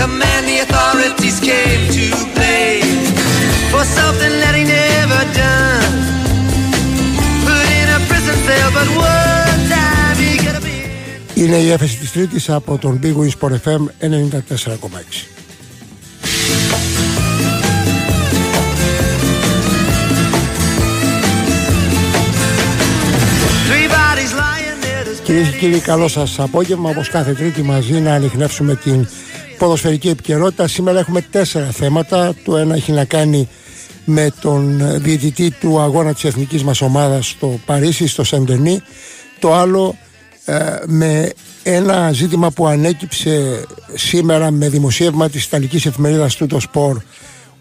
the man the authorities came to blame for something that he never done. Put in a prison cell, but one time he could have been. Είναι η έφεση της Τρίτης από τον Big Wings Sport FM 94,6. Three bodies lying there. to Κυρίε και κύριοι, καλό σα απόγευμα. Όπω κάθε Τρίτη, μαζί να ανοιχνεύσουμε την ποδοσφαιρική επικαιρότητα. Σήμερα έχουμε τέσσερα θέματα. Το ένα έχει να κάνει με τον διαιτητή του αγώνα της εθνικής μας ομάδας στο Παρίσι, στο Σεντενί. Το άλλο ε, με ένα ζήτημα που ανέκυψε σήμερα με δημοσίευμα της Ιταλικής εφημερίδας Τούτο Σπορ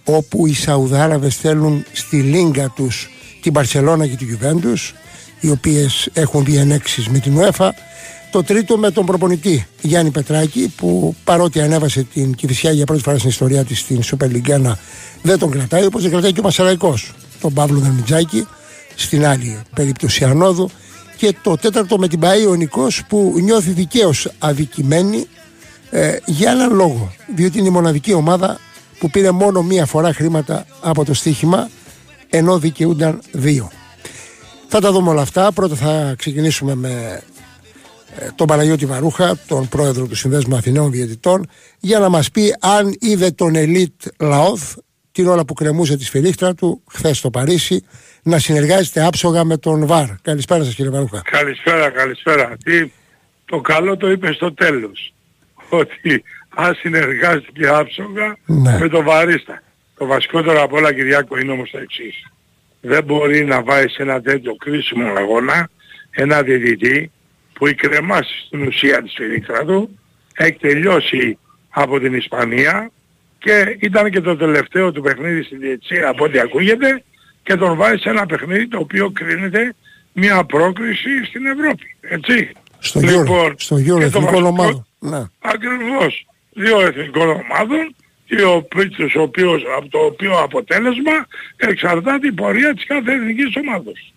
όπου οι Σαουδάραβες θέλουν στη λίγκα τους την Παρσελώνα και την Γιουβέντους οι οποίες έχουν διενέξεις με την UEFA το τρίτο με τον προπονητή Γιάννη Πετράκη που παρότι ανέβασε την Κυφυσιά για πρώτη φορά στην ιστορία της στην Super League 1 δεν τον κρατάει όπως δεν κρατάει και ο Μασαραϊκός τον Παύλο Δερμιτζάκη στην άλλη περίπτωση ανόδου και το τέταρτο με την ΠαΕ ο Νικός που νιώθει δικαίως αδικημένη ε, για έναν λόγο διότι είναι η μοναδική ομάδα που πήρε μόνο μία φορά χρήματα από το στοίχημα ενώ δικαιούνταν δύο. Θα τα δούμε όλα αυτά. Πρώτα θα ξεκινήσουμε με ε, τον Παναγιώτη Βαρούχα, τον πρόεδρο του Συνδέσμου Αθηναίων Διαιτητών, για να μας πει αν είδε τον Ελίτ Λαόθ την ώρα που κρεμούσε τη σφυρίχτρα του χθες στο Παρίσι να συνεργάζεται άψογα με τον ΒΑΡ. Καλησπέρα σας κύριε Βαρούχα. Καλησπέρα, καλησπέρα. Τι, το καλό το είπε στο τέλος. Ότι αν συνεργάστηκε άψογα Ναι. με τον βαρίστα. Το βασικότερο απ' όλα Κυριάκο είναι όμως το εξής. Δεν μπορεί να βάζει σε ένα τέτοιο κρίσιμο αγώνα ένα διαιτητή που έχει κρεμάσεις στην ουσία της σφυρίχτρα του, έχει τελειώσει από την Ισπανία και ήταν και το τελευταίο του παιχνίδι στην διετησία από ό,τι ακούγεται και τον βάζει σε ένα παιχνίδι το οποίο κρίνεται μια πρόκριση στην Ευρώπη. Έτσι. Στο Euro, στο Euro και το εθνικών βασικό- ομάδων. Ναι. Ακριβώς. Δύο εθνικών ομάδων οι οποίοι- ο οποίος, από το οποίο αποτέλεσμα εξαρτάται η πορεία της κάθε εθνικής ομάδος.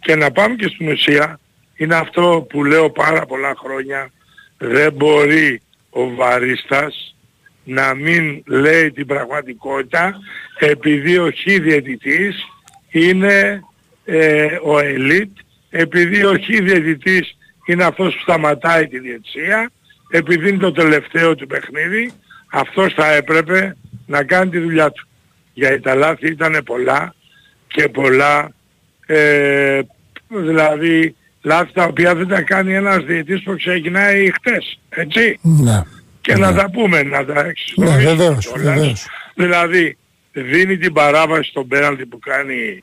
Και να πάμε και στην ουσία, είναι αυτό που λέω πάρα πολλά χρόνια, δεν μπορεί ο βαρίστας να μην λέει την πραγματικότητα επειδή ο χ διαιτητής είναι ε, ο ελίτ, επειδή ο χ διαιτητής είναι αυτός που σταματάει τη διαιτησία, επειδή είναι το τελευταίο του παιχνίδι, αυτός θα έπρεπε να κάνει τη δουλειά του. Γιατί τα λάθη ήταν πολλά και πολλά, ε, δηλαδή λάθη τα οποία δεν τα κάνει ένας διαιτής που ξεκινάει χτες, έτσι. Ναι. Και να τα πούμε, να τα Ναι, εξιστορήσουμε βεβαίως, κιόλας. βεβαίως. Δηλαδή, δίνει την παράβαση στον πέναλτι που κάνει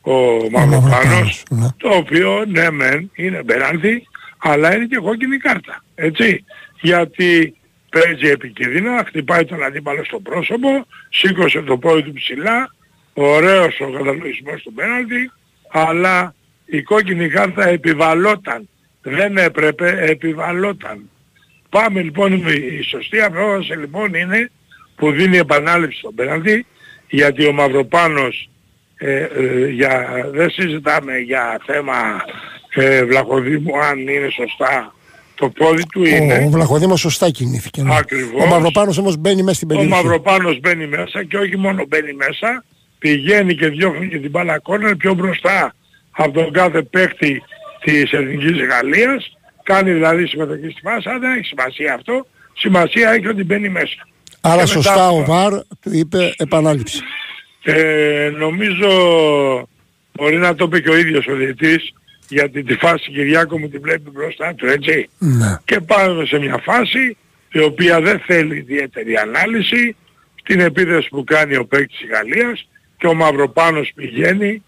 ο Μαυροπάνος, Μαυροπάνος, ναι. το οποίο ναι μεν είναι πέναλτι, αλλά είναι και κόκκινη κάρτα. Έτσι. Γιατί παίζει επικίνδυνα, χτυπάει τον αντίπαλο στο πρόσωπο, σήκωσε το πόδι του ψηλά, ωραίος ο καταλογισμός του πέναλτι, αλλά η κόκκινη κάρτα επιβαλόταν. Δεν έπρεπε, επιβαλόταν. Πάμε λοιπόν, η σωστή απόφαση λοιπόν είναι που δίνει επανάληψη στον πέναλτι, γιατί ο Μαυροπάνος ε, ε, για, δεν συζητάμε για θέμα ε, Βλαχοδήμου αν είναι σωστά το πόδι του Ο, ο είναι. Βλαχοδήμος σωστά κινήθηκε. ναι. Ακριβώς. Ο Μαυροπάνος όμως μπαίνει μέσα στην Ο περιοχή. Μαυροπάνος μπαίνει μέσα και όχι μόνο μπαίνει μέσα, πηγαίνει και διώχνει και την μπάλα κόρνερ πιο μπροστά από τον κάθε παίκτη της Εθνικής Γαλλίας, κάνει δηλαδή συμμετοχή στη φάση, αλλά δεν έχει σημασία αυτό, σημασία έχει ότι μπαίνει μέσα. Άρα Και σωστά μετά- ο ΒΑΡ του είπε επανάληψη. Ε, νομίζω μπορεί να το είπε και ο ίδιος ο διετής γιατί τη φάση Κυριάκο μου την βλέπει μπροστά του έτσι Ναι. και πάμε σε μια φάση η οποία δεν θέλει ιδιαίτερη ανάλυση στην επίδεση που κάνει ο παίκτης της Γαλλίας και ο Μαυροπάνος πηγαίνει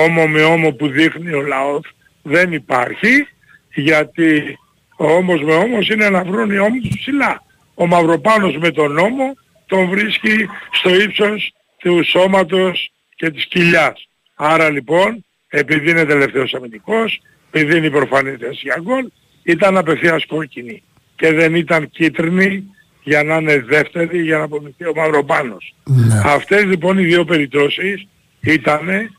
όμο με όμο που δείχνει ο λαός δεν υπάρχει γιατί ο όμος με όμος είναι να βρουν οι ώμοι τους ψηλά. Ο Μαυροπάνος με τον ώμο τον βρίσκει στο ύψος του σώματος και της κοιλιάς. Άρα λοιπόν, επειδή είναι τελευταίος αμυντικός, επειδή είναι η προφανή θέση για γκολ, ήταν απευθείας κόκκινη και δεν ήταν κίτρινη για να είναι δεύτερη για να αποδειχθεί ο Μαυροπάνος. Ναι. Αυτές λοιπόν οι δύο περιπτώσεις ήταν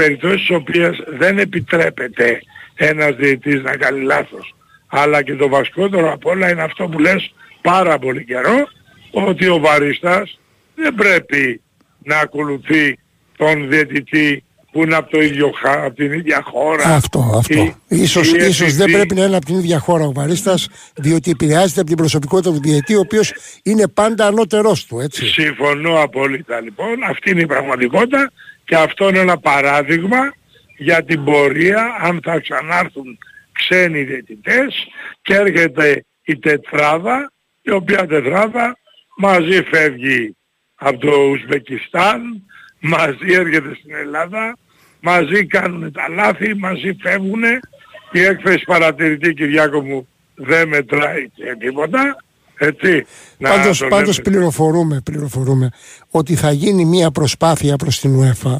περιπτώσεις στις οποίες δεν επιτρέπεται ένας διαιτής να κάνει λάθος. Αλλά και το βασικότερο απ' όλα είναι αυτό που λες πάρα πολύ καιρό, ότι ο βαρίστας δεν πρέπει να ακολουθεί τον διαιτητή που είναι από, το ίδιο, από την ίδια χώρα. Αυτό, αυτό. Ή, ίσως, ίσως δεν πρέπει να είναι από την ίδια χώρα ο βαρίστας, διότι επηρεάζεται από την προσωπικότητα του διαιτητή, ο οποίος είναι πάντα ανώτερός του, έτσι. Συμφωνώ απόλυτα λοιπόν. Αυτή είναι η πραγματικότητα και αυτό είναι ένα παράδειγμα για την πορεία αν θα ξανάρθουν ξένοι διαιτητές και έρχεται η τετράδα, η οποία τετράδα μαζί φεύγει από το Ουσβεκιστάν, μαζί έρχεται στην Ελλάδα, μαζί κάνουν τα λάθη, μαζί φεύγουν. Η έκθεση παρατηρητή Κυριάκο μου δεν μετράει και τίποτα. Έτσι, πάντως, πάντως πληροφορούμε, πληροφορούμε ότι θα γίνει μια προσπάθεια προς την UEFA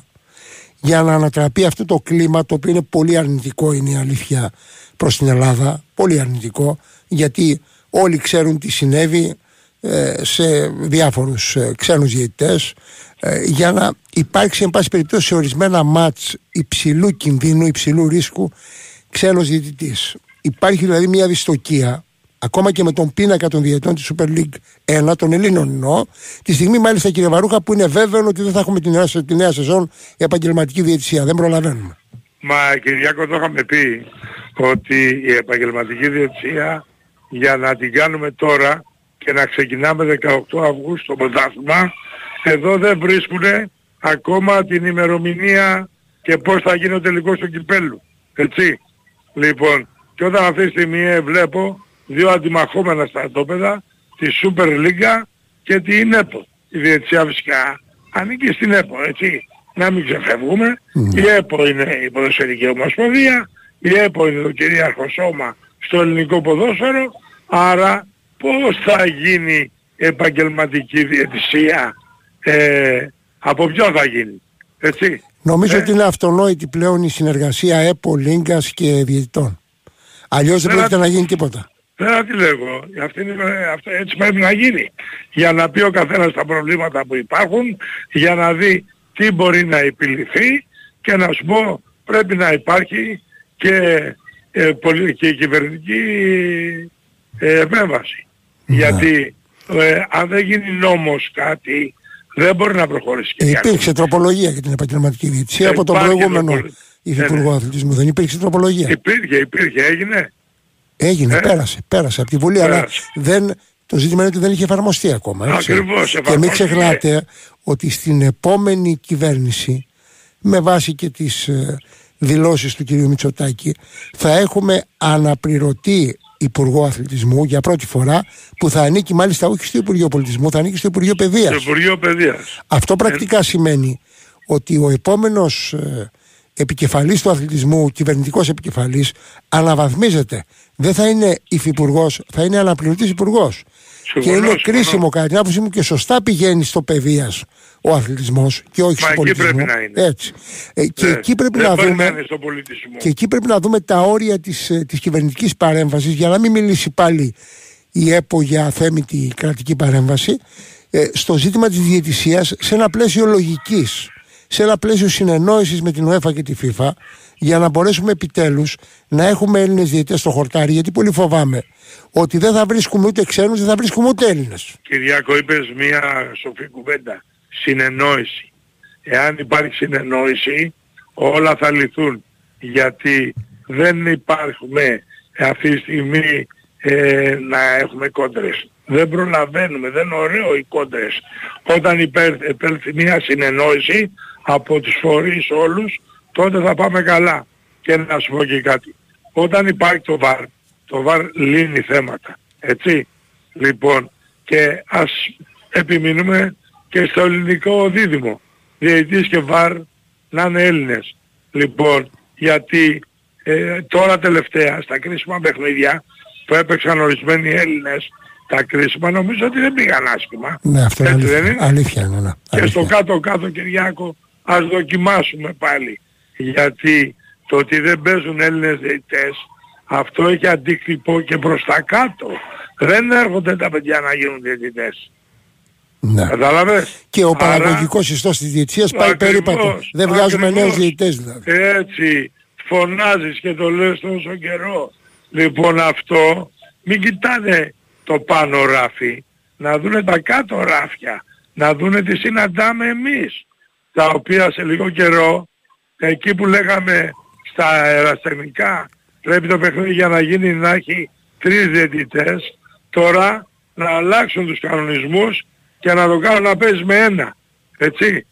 για να ανατραπεί αυτό το κλίμα το οποίο είναι πολύ αρνητικό είναι η αλήθεια προς την Ελλάδα, πολύ αρνητικό γιατί όλοι ξέρουν τι συνέβη ε, σε διάφορους ε, ξένους διαιτητές. Ε, για να υπάρξει εν πάση περιπτώσει σε ορισμένα μάτς υψηλού κινδύνου, υψηλού ρίσκου ξένος διαιτητής. Υπάρχει δηλαδή μια δυστοκία ακόμα και με τον πίνακα των διαιτών της Super League 1, των Ελλήνων εννοώ, τη στιγμή μάλιστα κύριε Βαρούχα που είναι βέβαιο ότι δεν θα έχουμε τη νέα, τη νέα σεζόν επαγγελματική διαιτησία. Δεν προλαβαίνουμε. Μα Κυριάκο το είχαμε πει ότι η επαγγελματική διαιτησία για να την κάνουμε τώρα και να ξεκινάμε 18 Αυγούστου το πρωτάθλημα εδώ δεν βρίσκουν ακόμα την ημερομηνία και πώς θα γίνει ο τελικός του κυπέλου. Έτσι. Λοιπόν, και όταν αυτή τη στιγμή βλέπω δύο αντιμαχόμενα στρατόπεδα, τη Super League και την ΕΠΟ. Η διετησία φυσικά ανήκει στην ΕΠΟ, έτσι. Να μην ξεφεύγουμε. Η ΕΠΟ είναι η ποδοσφαιρική ομοσπονδία, η ΕΠΟ είναι το κυρίαρχο σώμα στο ελληνικό ποδόσφαιρο, άρα πώς θα γίνει επαγγελματική διαιτησία, ε, από ποιον θα γίνει, έτσι; Νομίζω ε. ότι είναι αυτονόητη πλέον η συνεργασία ΕΠΟ, Λίγκας και διαιτητών. Αλλιώς δεν πρόκειται να γίνει τίποτα. Δεν τι λέγω. Αυτή είναι, αυτό, έτσι πρέπει να γίνει. Για να πει ο καθένας τα προβλήματα που υπάρχουν, για να δει τι μπορεί να επιληθεί και να σου πω πρέπει να υπάρχει και, ε, και κυβερνητική ε, επέμβαση. Ναι. Γιατί ε, αν δεν γίνει νόμος κάτι δεν μπορεί να προχωρήσει. Ε, υπήρξε τροπολογία για την επαγγελματική διετησία από τον προηγούμενο Υφυπουργό ναι, ναι. Αθλητισμού. Δεν υπήρξε τροπολογία. Υπήρχε, υπήρχε, έγινε. Έγινε, ε; πέρασε, πέρασε από τη Βουλή, πέρασε. αλλά δεν, το ζήτημα είναι ότι δεν είχε εφαρμοστεί ακόμα. Έτσι. Ακριβώς, και μην ξεχνάτε ότι στην επόμενη κυβέρνηση, με βάση και τις ε, δηλώσεις του κ. Μητσοτάκη, θα έχουμε αναπληρωτή Υπουργό Αθλητισμού για πρώτη φορά που θα ανήκει μάλιστα όχι στο Υπουργείο Πολιτισμού, θα ανήκει στο Υπουργείο Παιδείας. Στο Υπουργείο Παιδείας. Αυτό πρακτικά ε... σημαίνει ότι ο επόμενος ε, επικεφαλής του αθλητισμού, κυβερνητικός επικεφαλής, αναβαθμίζεται. Δεν θα είναι υφυπουργός, θα είναι αναπληρωτής υπουργός. Και είναι κρίσιμο κατά την άποψή μου και σωστά πηγαίνει στο παιδείας ο αθλητισμός και όχι στο πολιτισμό. Εκεί πρέπει να είναι. Έτσι. Ε, και, ναι. εκεί πρέπει να δούμε, και εκεί πρέπει να δούμε τα όρια της, ε, της κυβερνητικής παρέμβασης για να μην μιλήσει πάλι η ΕΠΟ για αθέμητη κρατική παρέμβαση ε, στο ζήτημα της διαιτησίας σε ένα πλαίσιο λογικής σε ένα πλαίσιο συνεννόησης με την UEFA και τη FIFA για να μπορέσουμε επιτέλους να έχουμε Έλληνες διαιτητές στο χορτάρι. Γιατί πολύ φοβάμαι ότι δεν θα βρίσκουμε ούτε ξένους, δεν θα βρίσκουμε ούτε Έλληνες. Κυριάκο, είπες μια σοφή κουβέντα. Συνεννόηση. Εάν υπάρχει συνεννόηση, όλα θα λυθούν. Γιατί δεν υπάρχουμε αυτή τη στιγμή ε, να έχουμε κόντρες. Δεν προλαβαίνουμε, δεν είναι ωραίο οι κόντρες. Όταν υπέρθει μια συνεννόηση από τους φορείς όλους, τότε θα πάμε καλά. Και να σου πω και κάτι. Όταν υπάρχει το ΒΑΡ, το ΒΑΡ λύνει θέματα. Έτσι. Λοιπόν, και ας επιμείνουμε και στο ελληνικό δίδυμο. Διαιτής και ΒΑΡ να είναι Έλληνες. Λοιπόν, γιατί ε, τώρα τελευταία στα κρίσιμα παιχνίδια που έπαιξαν ορισμένοι Έλληνες τα κρίσιμα νομίζω ότι δεν πήγαν άσχημα. Ναι, αυτό είναι αλήθεια. είναι. αλήθεια είναι. Ναι. Και στο κάτω-κάτω Κυριάκο ας δοκιμάσουμε πάλι. Γιατί το ότι δεν παίζουν Έλληνες διαιτητές αυτό έχει αντίκτυπο και προς τα κάτω. Δεν έρχονται τα παιδιά να γίνουν διαιτητές. Ναι. Κατάλαβες. Και ο Άρα... παραγωγικός ιστός της διετησίας πάει περίπατο. Δεν βγάζουμε ακριβώς. νέους διαιτητές δηλαδή. Έτσι. Φωνάζεις και το λες τόσο καιρό. Λοιπόν αυτό μην κοιτάνε το πάνω ράφι. να δούνε τα κάτω ράφια, να δούνε τι συναντάμε εμείς, τα οποία σε λίγο καιρό, εκεί που λέγαμε στα αεραστεχνικά, πρέπει το παιχνίδι για να γίνει να έχει τρεις διαιτητές, τώρα να αλλάξουν τους κανονισμούς και να το κάνουν να παίζει με ένα. ετσι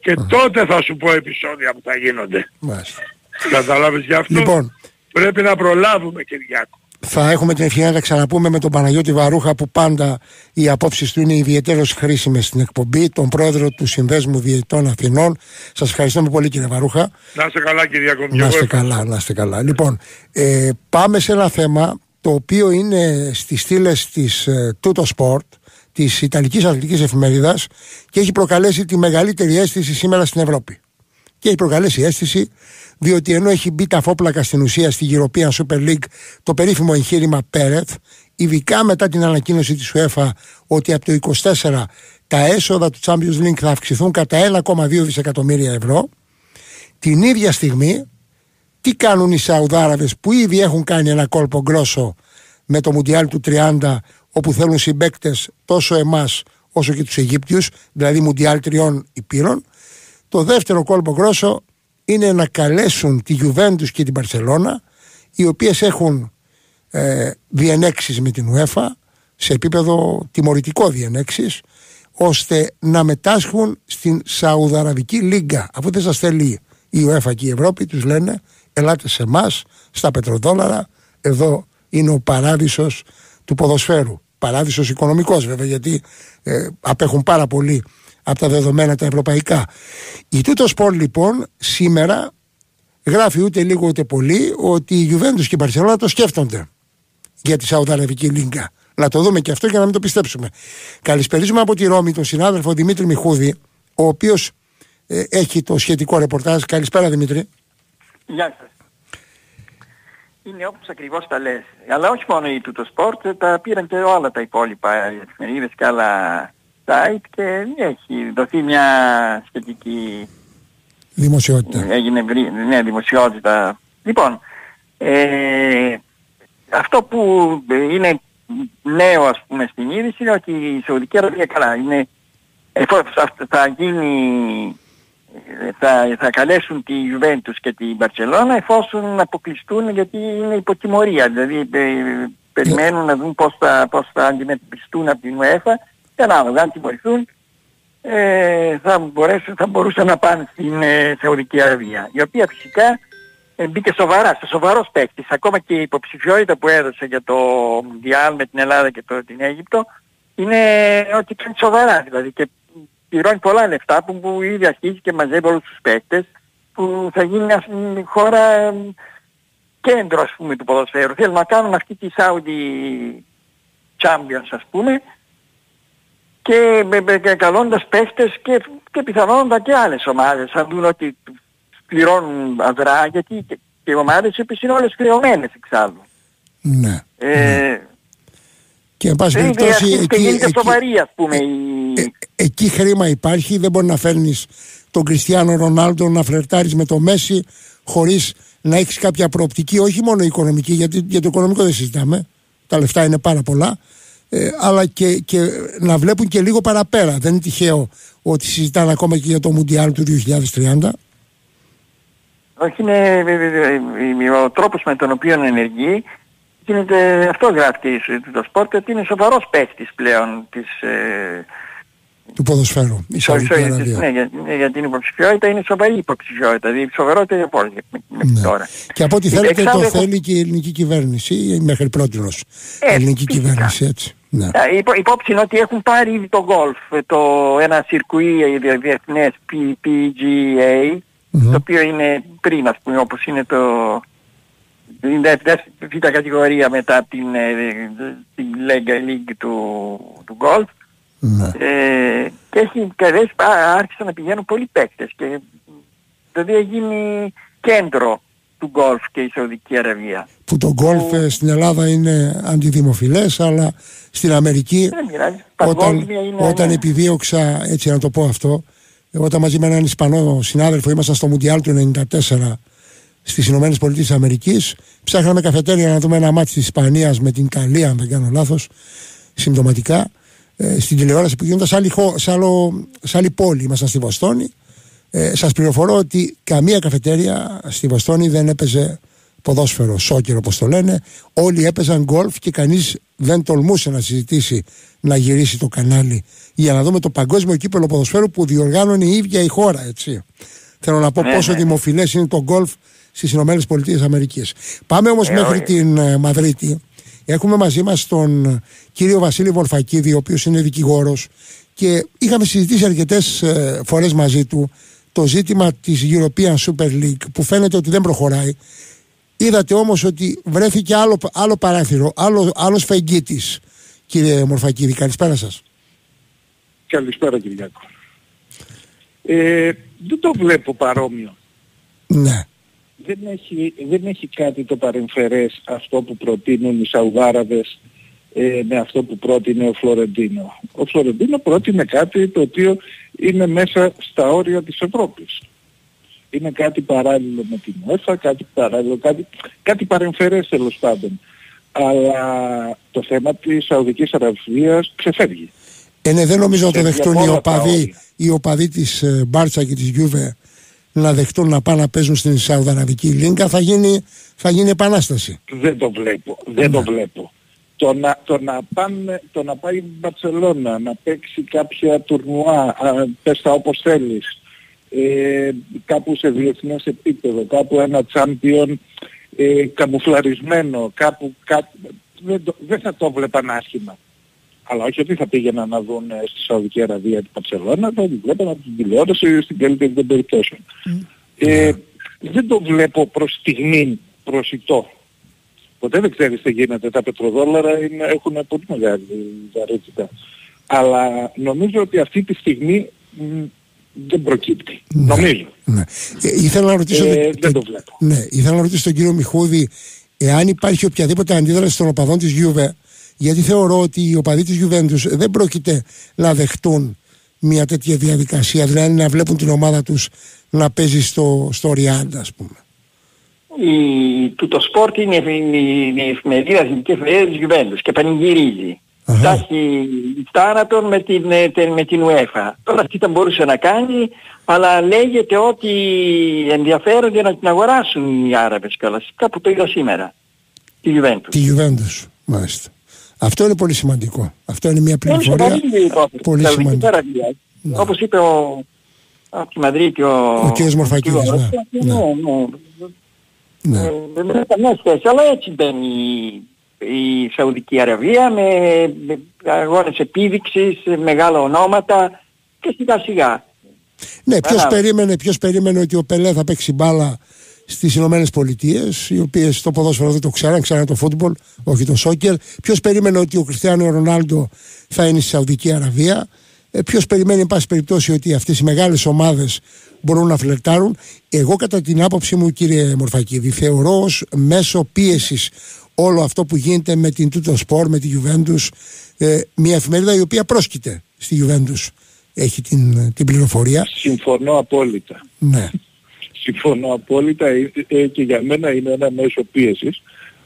Και τότε θα σου πω επεισόδια που θα γίνονται. Μάλιστα. Καταλάβεις γι' αυτό; Λοιπόν, Πρέπει να προλάβουμε Κυριάκο. Θα έχουμε την ευκαιρία να τα ξαναπούμε με τον Παναγιώτη Βαρούχα που πάντα οι απόψεις του είναι ιδιαίτερως χρήσιμες στην εκπομπή, τον πρόεδρο του Συνδέσμου Διαιτητών Αθηνών. Σας ευχαριστούμε πολύ κύριε Βαρούχα. Να είστε καλά Κυριάκο. Να είστε καλά, να είστε καλά. Λοιπόν, ε, πάμε σε ένα θέμα το οποίο είναι στις στήλες της ε, Tutto Sport, της Ιταλικής Αθλητικής Εφημερίδας και έχει προκαλέσει τη μεγαλύτερη αίσθηση σήμερα στην Ευρώπη. Και έχει προκαλέσει αίσθηση διότι ενώ έχει μπει τα φόπλακα στην ουσία στη European Super League το περίφημο εγχείρημα Πέρεθ, ειδικά μετά την ανακοίνωση της UEFA ότι από το 24 τα έσοδα του Champions League θα αυξηθούν κατά 1,2 δισεκατομμύρια ευρώ, την ίδια στιγμή τι κάνουν οι Σαουδάραβες που ήδη έχουν κάνει ένα κόλπο γκρόσο με το Μουντιάλ του 30 όπου θέλουν συμπέκτες τόσο εμάς όσο και τους Αιγύπτιους, δηλαδή Μουντιάλ τριών υπήρων. Το δεύτερο κόλπο γκρόσο είναι να καλέσουν τη Juventus και την Παρσελώνα οι οποίες έχουν ε, διενέξεις με την UEFA σε επίπεδο τιμωρητικό διενέξεις ώστε να μετάσχουν στην Σαουδαραβική Λίγκα. Αφού δεν σας θέλει η UEFA και η Ευρώπη τους λένε ελάτε σε εμάς στα πετροδόλαρα εδώ είναι ο παράδεισος του ποδοσφαίρου παράδεισος οικονομικός βέβαια γιατί ε, απέχουν πάρα πολύ από τα δεδομένα τα ευρωπαϊκά. Η Tuttosport λοιπόν σήμερα γράφει ούτε λίγο ούτε πολύ ότι η Juventus και η Μπαρσελόνα το σκέφτονται για τη Σαουδαραβική Λίγκα. Να το δούμε και αυτό και να μην το πιστέψουμε. Καλησπερίζουμε από τη Ρώμη τον συνάδελφο Δημήτρη Μιχούδη, ο οποίος ε, έχει το σχετικό ρεπορτάζ. Καλησπέρα Δημήτρη. Γεια σας. Είναι όπως ακριβώς τα λες. Αλλά όχι μόνο η Tuttosport, τα πήραν και όλα τα υπόλοιπα εφημερίδες και άλλα site και έχει δοθεί μια σχετική... Δημοσιότητα. Έγινε βρή- ναι, δημοσιότητα. Λοιπόν, ε, αυτό που είναι νέο ας πούμε στην είδηση είναι ότι η Σαουδική Αραβία καλά είναι εφόσον αυτό θα γίνει θα, θα καλέσουν τη Juventus και την Barcelona εφόσον αποκλειστούν γιατί είναι υποτιμωρία. Δηλαδή ε, περιμένουν να δουν πώς θα, πώς θα αντιμετωπιστούν από την UEFA και ανάλογα αν τιμωρηθούν ε, θα, μπορέσουν, θα μπορούσαν να πάνε στην ε, Σαουδική Αραβία. Η οποία φυσικά ε, μπήκε σοβαρά, σε σοβαρός παίκτης. Ακόμα και η υποψηφιότητα που έδωσε για το Διάλ με την Ελλάδα και το, την Αίγυπτο είναι ότι κάνει σοβαρά. Δηλαδή και πληρώνει πολλά λεφτά που, που ήδη αρχίζει και μαζεύει όλους τους παίκτες που θα γίνει μια μ, χώρα ε, κέντρο ας πούμε του ποδοσφαίρου. Θέλουν να κάνουν αυτή τη Saudi Champions ας πούμε και με, με, και καλώντας παίχτες και, και πιθανότατα και άλλες ομάδες αν δουν ότι πληρώνουν αδρά γιατί και, και οι ομάδες επίσης είναι όλες χρεωμένες εξάλλου. Ναι. Ε, Και εν πάση ήδη περιπτώσει αρχίζει και εκεί, γίνεται εκεί, σοβαρή ας πούμε η... ε, εκεί χρήμα υπάρχει. Δεν μπορεί να φέρνεις τον Κριστιανό Ρονάλντο να φλερτάρεις με το Μέσι χωρίς να έχεις κάποια προοπτική, όχι μόνο οικονομική, γιατί για το οικονομικό δεν συζητάμε. Τα λεφτά είναι πάρα πολλά. Ε, αλλά και, και να βλέπουν και λίγο παραπέρα. Δεν είναι τυχαίο ότι συζητάνε ακόμα και για το Μουντιάλ του 2030. Όχι είναι ε, ε, ε, ο τρόπος με τον οποίο ενεργεί γίνεται, αυτό γράφει το Sport ότι είναι σοβαρός παίχτης πλέον της, ε, του ποδοσφαίρου. Η sorry, Σαουδική sorry, της- Αραβία. ναι, για, ναι, για την υποψηφιότητα είναι σοβαρή υποψηφιότητα, δηλαδή σοβαρότερη από όλες μέχρι Ναι. τώρα. Και από ό,τι Ε, θέλετε το εξάλλου έχω- θέλει και η ελληνική κυβέρνηση, ή μέχρι πρώτη Ε, ελληνική φυσικά. κυβέρνηση, έτσι. Ναι. Ε, υπό- Υπόψη είναι ότι έχουν πάρει ήδη το γκολφ, ε, το, ένα σιρκουί ε, δια- διεθνές P- PGA, Μμμ. το οποίο είναι πριν ας πούμε όπως είναι το την δε- δε- β' κατηγορία μετά από την, ε, την Lega League του, του γκολφ ναι. ε, και έχει καλές, α, άρχισαν να πηγαίνουν πολλοί παίκτες και δηλαδή έχει γίνει κέντρο του γκολφ και η Σαουδική Αραβία. Που το γκολφ ε, στην Ελλάδα είναι αντιδημοφιλές, αλλά στην Αμερική Δεν πειράζει. όταν, Παγκόσμια είναι, όταν ναι. επιδίωξα, έτσι να το πω αυτό, όταν μαζί με έναν Ισπανό συνάδελφο ήμασταν στο Μουντιάλ του 1994 στις Ηνωμένες Πολιτείες της Αμερικής, ψάχναμε καφετέρια να δούμε ένα μάτι της Ισπανίας με την Ιταλία, αν δεν κάνω λάθος, συμπτωματικά. ε, στην τηλεόραση που γίνονταν σε άλλη, χω- σε άλλο- σε άλλη πόλη. Ήμασταν στη Βοστόνη. Ε, Σας πληροφορώ ότι καμία καφετέρια στη Βοστόνη δεν έπαιζε ποδόσφαιρο, σόκερ όπως το λένε. Όλοι έπαιζαν γκολφ και κανείς δεν τολμούσε να συζητήσει να γυρίσει το κανάλι για να δούμε το παγκόσμιο κύπελο ποδοσφαίρου που διοργάνωνε η ίδια η χώρα, έτσι. Θέλω να πω Ναι, πόσο ναι. δημοφιλές είναι το γκολφ στις Ηνωμένες Πολιτείες Αμερικής. Πάμε όμως Ε, μέχρι όχι. την ε, Μαδρίτη. Έχουμε μαζί μας τον κύριο Βασίλη Βολφακίδη, ο οποίος είναι δικηγόρος και είχαμε συζητήσει αρκετές φορές μαζί του το ζήτημα της European Super League που φαίνεται ότι δεν προχωράει. Είδατε όμως ότι βρέθηκε άλλο, άλλο παράθυρο, άλλο, άλλος φεγγίτης, κύριε Μορφακίδη. Καλησπέρα σας. Καλησπέρα Κυριακό. Ε, δεν το βλέπω παρόμοιο. Ναι. Δεν έχει, δεν έχει κάτι το παρεμφερές αυτό που προτείνουν οι Σαουδάραβες ε, με αυτό που πρότεινε ο Φλωρεντίνο. Ο Φλωρεντίνο πρότεινε κάτι το οποίο είναι μέσα στα όρια της Ευρώπης. Είναι κάτι παράλληλο με την UEFA, κάτι παράλληλο, κάτι, κάτι παρεμφερές τέλος πάντων. Αλλά το θέμα της Σαουδικής Αραβίας ξεφεύγει. Ε, ναι, δεν νομίζω να το Σε δεχτούν οι όλα τα οπαδοί, όρια. οι οπαδοί της ε, Μπάρτσα και της Γιούβε να δεχτούν να πάνε να παίζουν στην Σαουδαραβική Λίγκα. Θα γίνει, θα γίνει επανάσταση. Δεν το βλέπω. Δεν το βλέπω. Το να, το, να πάνε, το να πάει η Μπαρτσελώνα να παίξει κάποια τουρνουά, α, πες τα όπως θέλεις, ε, κάπου σε διεθνές επίπεδο, κάπου ένα τσάμπιον ε, καμουφλαρισμένο, κάπου, κάπου δεν, το- δεν θα το βλέπαν άσχημα. Αλλά όχι ότι θα πήγαιναν να δουν ε, στη Σαουδική Αραβία την Παρσελώνα, θα την βλέπαν από την τηλεόραση στην καλύτερη των περιπτώσεων. Ε, δεν το βλέπω προς στιγμή προσιτό. Ποτέ δεν ξέρεις τι γίνεται. Τα πετροδόλαρα είναι, έχουν πολύ μεγάλη βαρύτητα. Αλλά νομίζω ότι αυτή τη στιγμή μ, δεν προκύπτει. Νομίζω. Ναι. Ε, ήθελα να ρωτήσω, Ε, τον- δεν το τον- βλέπω. ναι, ήθελα να ρωτήσω τον κύριο Μιχούδη εάν υπάρχει οποιαδήποτε αντίδραση των οπαδών της Γιούβε γιατί θεωρώ ότι οι οπαδοί της Γιουβέντους δεν πρόκειται να δεχτούν μια τέτοια διαδικασία δηλαδή να βλέπουν την ομάδα τους να παίζει στο, στο Ριάντα ας πούμε. Η, του το σπορτ είναι η, η, η εφημερίδα εθνικής εφημερίδας της Γιουβέντους και πανηγυρίζει. Αχα. Φτάσει θάνατον με την, ε, τε- με την UEFA. Τώρα τι θα μπορούσε να κάνει, αλλά λέγεται ότι ενδιαφέρονται να την αγοράσουν οι Άραβες κιόλας. Κάπου το είδα σήμερα. Τη Γιουβέντους. Τη Γιουβέντους, μάλιστα. Αυτό είναι πολύ σημαντικό. Αυτό είναι μια Είναι πληροφορία σοβαρή η υπόθεση. πολύ Σαουδική σημαντική. Αραβία. Όπως είπε ο, από τη Μαδρίτη ο... Ο κύριος Μορφακίδης, κύριος- ναι. ναι, ναι. Ναι. Ε, Δεν είναι καμία σχέση, αλλά έτσι μπαίνει η, η Σαουδική Αραβία με, με αγώνες επίδειξης, μεγάλα ονόματα και σιγά σιγά. Ναι, ποιος Μπράβο. περίμενε, ποιος περίμενε ότι ο Πελέ θα παίξει μπάλα στις Ηνωμένες Πολιτείες, οι οποίες το ποδόσφαιρο δεν το ξέραν, ξέραν το φούτμπολ, όχι το σόκερ. Ποιος περίμενε ότι ο Κριστιανό Ρονάλντο θα είναι στη Σαουδική Αραβία. Ε, ποιος περιμένει, εν πάση περιπτώσει, ότι αυτές οι μεγάλες ομάδες μπορούν να φλερτάρουν. Εγώ, κατά την άποψή μου, κύριε Μορφακίδη, θεωρώ ως μέσω πίεσης όλο αυτό που γίνεται με την Τούτο Σπορ, με τη Juventus, ε, μια εφημερίδα η οποία πρόσκειται στη Juventus. Έχει την, την πληροφορία. Συμφωνώ απόλυτα. Ναι. Συμφωνώ απόλυτα ε, ε, και για μένα είναι ένα μέσο πίεσης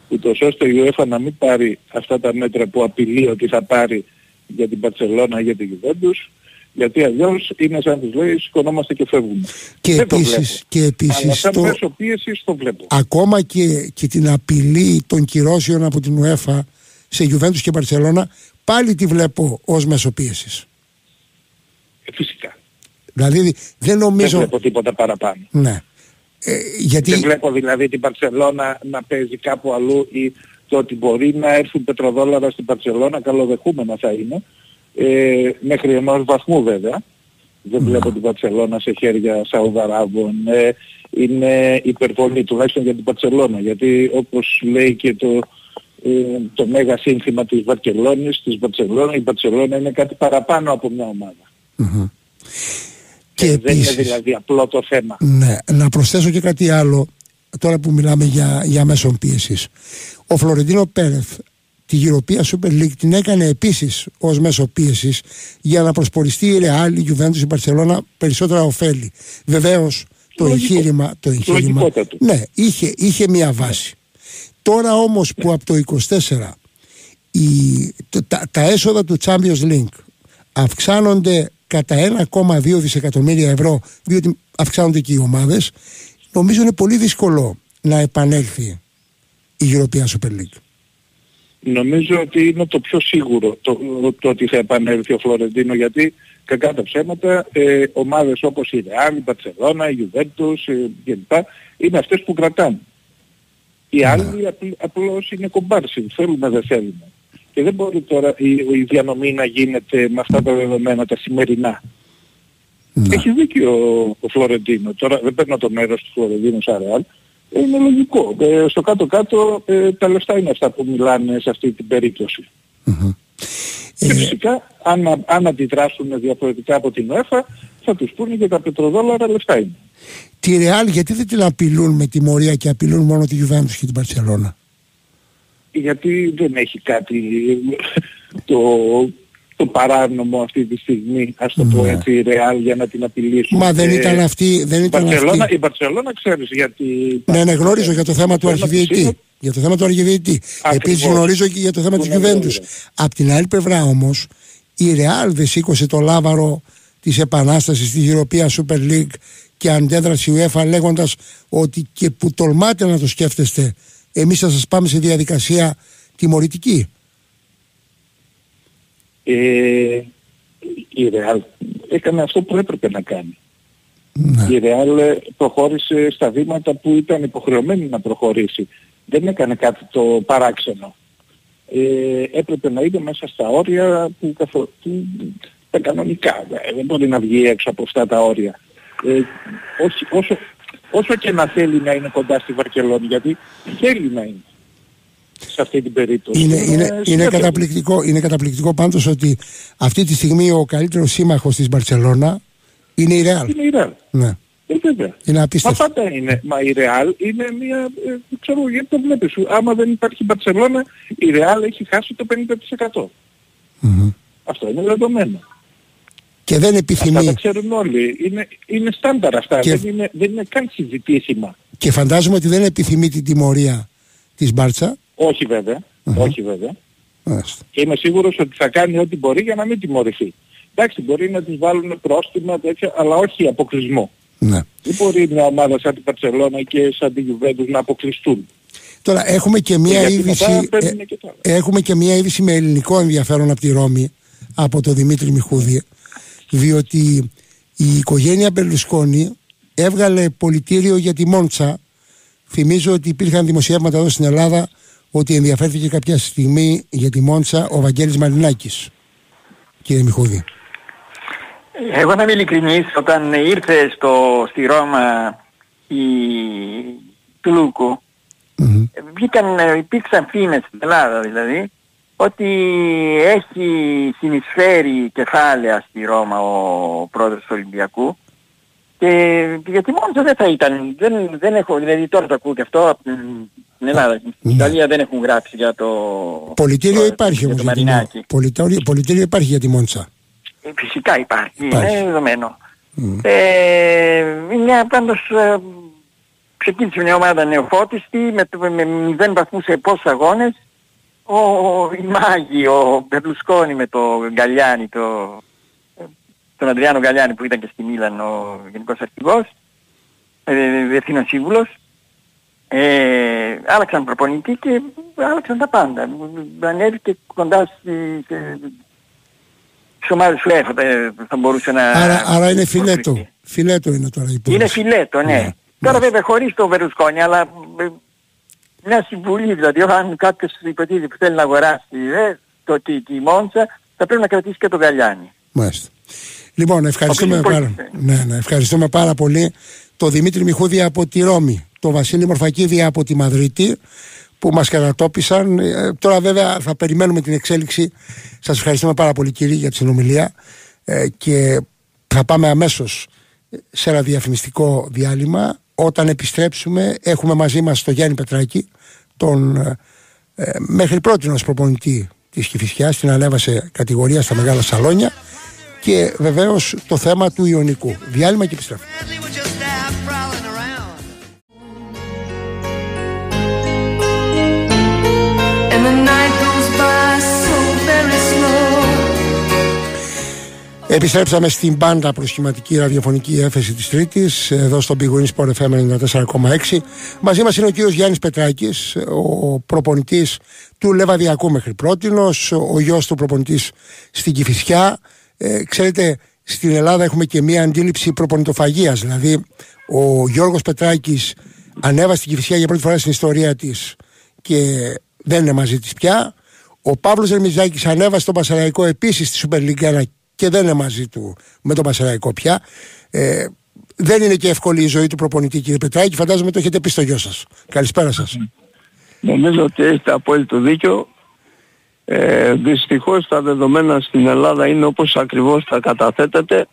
ούτως ώστε η UEFA να μην πάρει αυτά τα μέτρα που απειλεί ότι θα πάρει για την Παρσελώνα για την Juventus γιατί αλλιώς είναι σαν τους λέει σηκωνόμαστε και φεύγουμε. Και Δεν το επίσης, βλέπω. και Αλλά επίσης σαν το, μέσο πίεσης το βλέπω. ακόμα και, και την απειλή των κυρώσεων από την UEFA σε Juventus και Barcelona πάλι τη βλέπω ως μεσοπίεσης. Ε, φυσικά. Δηλαδή δεν Δεν νομίζω... βλέπω τίποτα παραπάνω. Ναι. Ε, γιατί Δεν βλέπω δηλαδή την Παρσελώνα να παίζει κάπου αλλού ή το ότι μπορεί να έρθουν πετροδόλαρα στην Παρσελώνα, καλοδεχούμενα θα είναι, ε, μέχρι ενός βαθμού βέβαια. Δεν βλέπω την Παρσελώνα σε χέρια Σαουδαράβων. Ε, είναι υπερβολή τουλάχιστον για την Παρσελώνα γιατί όπως λέει και το, ε, το μέγα σύνθημα της Βαρκελόνης, της Βαρκελώνα, η Βαρκελώνα είναι κάτι παραπάνω από μια ομάδα. Μμμ. και Ε, δεν είναι επίσης δηλαδή απλό το θέμα. ναι, να προσθέσω και κάτι άλλο τώρα που μιλάμε για, για μέσον πίεσης. Ο Φλωρεντίνο Πέρεθ τη Γυροπία Super League την έκανε επίσης ως μέσο πίεσης για να προσποριστεί η Real, η Juventus, η Barcelona περισσότερα ωφέλη. Βεβαίως το Λογικό. εγχείρημα, το εγχείρημα Λογικότατο. ναι, είχε, είχε μια βάση. Τώρα όμως που από το 24 η, το- τα, τα τα έσοδα του Champions League αυξάνονται κατά 1,2 δισεκατομμύρια ευρώ διότι αυξάνονται και οι ομάδες νομίζω είναι πολύ δύσκολο να επανέλθει η European Super League. Νομίζω ότι είναι το πιο σίγουρο το, το ότι θα επανέλθει ο Φλωρεντίνο γιατί κακά τα ψέματα ε, ομάδες όπως η Real, η Barcelona, η Juventus ε, κλπ. είναι αυτές που κρατάνε. Οι άλλοι απλ, απλώς είναι κομπάρσι, θέλουμε δεν θέλουμε. Και δεν μπορεί τώρα η, η διανομή να γίνεται με αυτά τα δεδομένα τα σημερινά. Ναι. Έχει δίκιο ο, ο Φλωρεντίνο. Τώρα δεν παίρνω το μέρος του Φλωρεντίνου σαν Real. Ε, Είναι λογικό. Ε, στο κάτω-κάτω ε, τα λεφτά είναι αυτά που μιλάνε σε αυτή την περίπτωση. Και Ε, φυσικά αν, αν αντιδράσουν διαφορετικά από την ΕΦΑ θα τους πούνε και τα πετροδόλαρα λεφτά είναι. τη Real γιατί δεν την απειλούν με τιμωρία και απειλούν μόνο τη Juventus και την Barcelona. Γιατί δεν έχει κάτι το, το παράνομο αυτή τη στιγμή, ας το πω Ναι. έτσι, η Real για να την απειλήσουν. Μα δεν Ε, ήταν αυτή, δεν η ήταν Μπαρτσελώνα, αυτή. η Μπαρτσελώνα ξέρεις γιατί... Ναι, ναι, γνώριζω για το θέμα του Θέλω να της αρχιδιετή. είναι- Για το θέμα του αρχιδιετή. Ακριβώς. Επίσης γνωρίζω και για το θέμα Που της είναι Juventus. βέβαιο. Απ' την άλλη πλευρά όμως, η Real δεν σήκωσε το λάβαρο της επανάστασης της European Super League και αντέδρασε η UEFA λέγοντας ότι και που τολμάτε να το σκέφτεστε, εμείς θα σας πάμε σε διαδικασία τιμωρητική. Ε, η Real έκανε αυτό που έπρεπε να κάνει. Ναι. Η Real ε, προχώρησε στα βήματα που ήταν υποχρεωμένη να προχωρήσει. Δεν έκανε κάτι το παράξενο. Ε, έπρεπε να είναι μέσα στα όρια που, καθο... που τα κανονικά. Ε, Δεν μπορεί να βγει έξω από αυτά τα όρια. Ε, όχι, όσο, όσο και να θέλει να είναι κοντά στη Βαρκελόνη, γιατί θέλει να είναι σε αυτή την περίπτωση. Είναι, είναι, είναι, συνέπεια. καταπληκτικό, είναι καταπληκτικό πάντως ότι αυτή τη στιγμή ο καλύτερος σύμμαχος της Μπαρτσελώνα είναι η Real. Είναι η Real. Ναι. Ε, βέβαια. Είναι Μα απίστευτο. πάντα είναι. Μα η Real είναι μια... Ε, ξέρω γιατί το βλέπεις. Άμα δεν υπάρχει η Μπαρτσελώνα, η Real έχει χάσει το 50%. Μμμ. Αυτό είναι δεδομένο. Και δεν Αυτά επιθυμεί. τα ξέρουν όλοι. Είναι, είναι στάνταρ αυτά. Και- Δεν, είναι, δεν είναι καν συζητήσιμα. Και φαντάζομαι ότι δεν επιθυμεί την τιμωρία της Μπάρτσα. Όχι βέβαια. Όχι βέβαια. Μάλιστα. Και είμαι σίγουρος ότι θα κάνει ό,τι μπορεί για να μην τιμωρηθεί. Εντάξει, μπορεί να τις βάλουν πρόστιμα τέτοια, αλλά όχι αποκλεισμό. Ναι. Δεν μπορεί μια ομάδα σαν την Παρσελώνα και σαν την Juventus να αποκλειστούν. Τώρα έχουμε και μία γιατί είδηση, μετά παίρνουν ε, και τα άλλα. έχουμε και μία είδηση με ελληνικό ενδιαφέρον από τη Ρώμη, από τον Δημήτρη Μιχούδη, διότι η οικογένεια Μπερλουσκόνη έβγαλε πολιτήριο για τη Μόντσα. Θυμίζω ότι υπήρχαν δημοσιεύματα εδώ στην Ελλάδα ότι ενδιαφέρθηκε κάποια στιγμή για τη Μόντσα ο Βαγγέλης Μαρινάκης. Κύριε Μιχούδη. Εγώ να είμαι ειλικρινής, όταν ήρθε στο, στη Ρώμα η του Λούκου, Μμμ. βγήκαν, ε, υπήρξαν φήμες στην Ελλάδα δηλαδή, ότι έχει συνεισφέρει κεφάλαια στη Ρώμα ο πρόεδρος του Ολυμπιακού και γιατί μόνο δεν θα ήταν, δεν, δεν έχω, δηλαδή τώρα το ακούω και αυτό από την στην Ελλάδα, στην Ιταλία δεν έχουν γράψει για το... Πολιτήριο το- υπάρχει για όμως το για τη Μαρινάκη. Μόντσα. Πολιτήριο, πολιτήριο υπάρχει για τη Μόντσα. Ε, Φυσικά υπάρχει, Υπάρχει. είναι δεδομένο. Ε, μια πάντως ε, ξεκίνησε μια ομάδα νεοφώτιστη με, το- με μηδέν βαθμούς σε πόσους αγώνες. Ο, η Μάγη, ο Μπερλουσκόνη με το Γκαλιάνι, το, ε, τον Αντριάνο Γκαλιάνι που ήταν και στη Μίλαν ο Γενικός Αρχηγός, ε, Διευθύνων Σύμβουλος. Ε, άλλαξαν προπονητή και άλλαξαν τα πάντα. Ανέβηκε κοντά στη, σε, στις ομάδες του ΕΦΑ ε, θα μπορούσε να... Άρα, άρα είναι φιλέτο. προκριθεί. Φιλέτο είναι τώρα η Είναι υπόθεση. φιλέτο, ναι. Ναι, Τώρα βέβαια χωρίς το Βερουσκόνη, αλλά ε, μια συμβουλή δηλαδή, αν κάποιος υποτίθεται που θέλει να αγοράσει ε, το, τη, τη Μόντσα, θα πρέπει να κρατήσει και τον Γαλιάνι. Μάλιστα. Λοιπόν, ευχαριστούμε οποίος πάρα, υπόλοιπε. ναι, ναι, ευχαριστούμε πάρα πολύ το Δημήτρη Μιχούδη από τη Ρώμη, το Βασίλη Μορφακίδη από τη Μαδρίτη που μας κατατόπισαν. Ε, τώρα βέβαια θα περιμένουμε την εξέλιξη. Σας ευχαριστούμε πάρα πολύ κύριε για τη συνομιλία ε, και θα πάμε αμέσως σε ένα διαφημιστικό διάλειμμα. Όταν επιστρέψουμε έχουμε μαζί μας τον Γιάννη Πετράκη, τον ε, ε, μέχρι πρώτη ως προπονητή της Κηφισιάς, την ανέβασε κατηγορία στα μεγάλα σαλόνια και βεβαίως το θέμα του Ιωνικού. Διάλειμμα και επιστρέφουμε. Sadly, we're just out prowling around. And the night goes by so very slow. Επιστρέψαμε στην πάντα προσχηματική ραδιοφωνική έφεση της Τρίτης εδώ στο Big Win Sport FM 94,6 Μαζί μας είναι ο κύριος Γιάννης Πετράκης ο προπονητής του Λεβαδιακού μέχρι πρότινος ο γιος του προπονητής στην Κηφισιά ε, Ξέρετε στην Ελλάδα έχουμε και μία αντίληψη προπονητοφαγίας δηλαδή ο Γιώργος Πετράκης ανέβασε στην Κηφισιά για πρώτη φορά στην ιστορία της και δεν είναι μαζί της πια ο Παύλος Ερμιζάκης ανέβασε τον Πασαραϊκό επίσης στη Super League 1 και δεν είναι μαζί του με τον Πασαραϊκό πια. Ε, δεν είναι και εύκολη η ζωή του προπονητή κύριε Πετράκη, φαντάζομαι το έχετε πει στο γιο σας. Καλησπέρα σας. Νομίζω ότι έχετε απόλυτο δίκιο. Ε, δυστυχώς τα δεδομένα στην Ελλάδα είναι όπως ακριβώς τα καταθέτεται.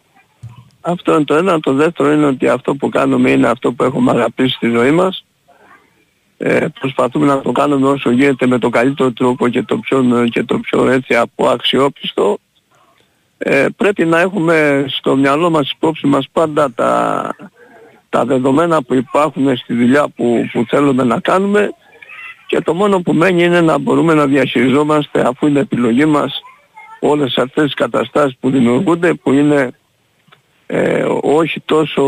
Αυτό είναι το ένα. Το δεύτερο είναι ότι αυτό που κάνουμε είναι αυτό που έχουμε αγαπήσει στη ζωή μας. Ε, προσπαθούμε να το κάνουμε όσο γίνεται με το καλύτερο τρόπο και το πιο, και το πιο έτσι από αξιόπιστο ε, πρέπει να έχουμε στο μυαλό μας υπόψη μας πάντα τα, τα δεδομένα που υπάρχουν στη δουλειά που, που θέλουμε να κάνουμε και το μόνο που μένει είναι να μπορούμε να διαχειριζόμαστε αφού είναι επιλογή μας όλες αυτές τις καταστάσεις που δημιουργούνται που είναι ε, όχι τόσο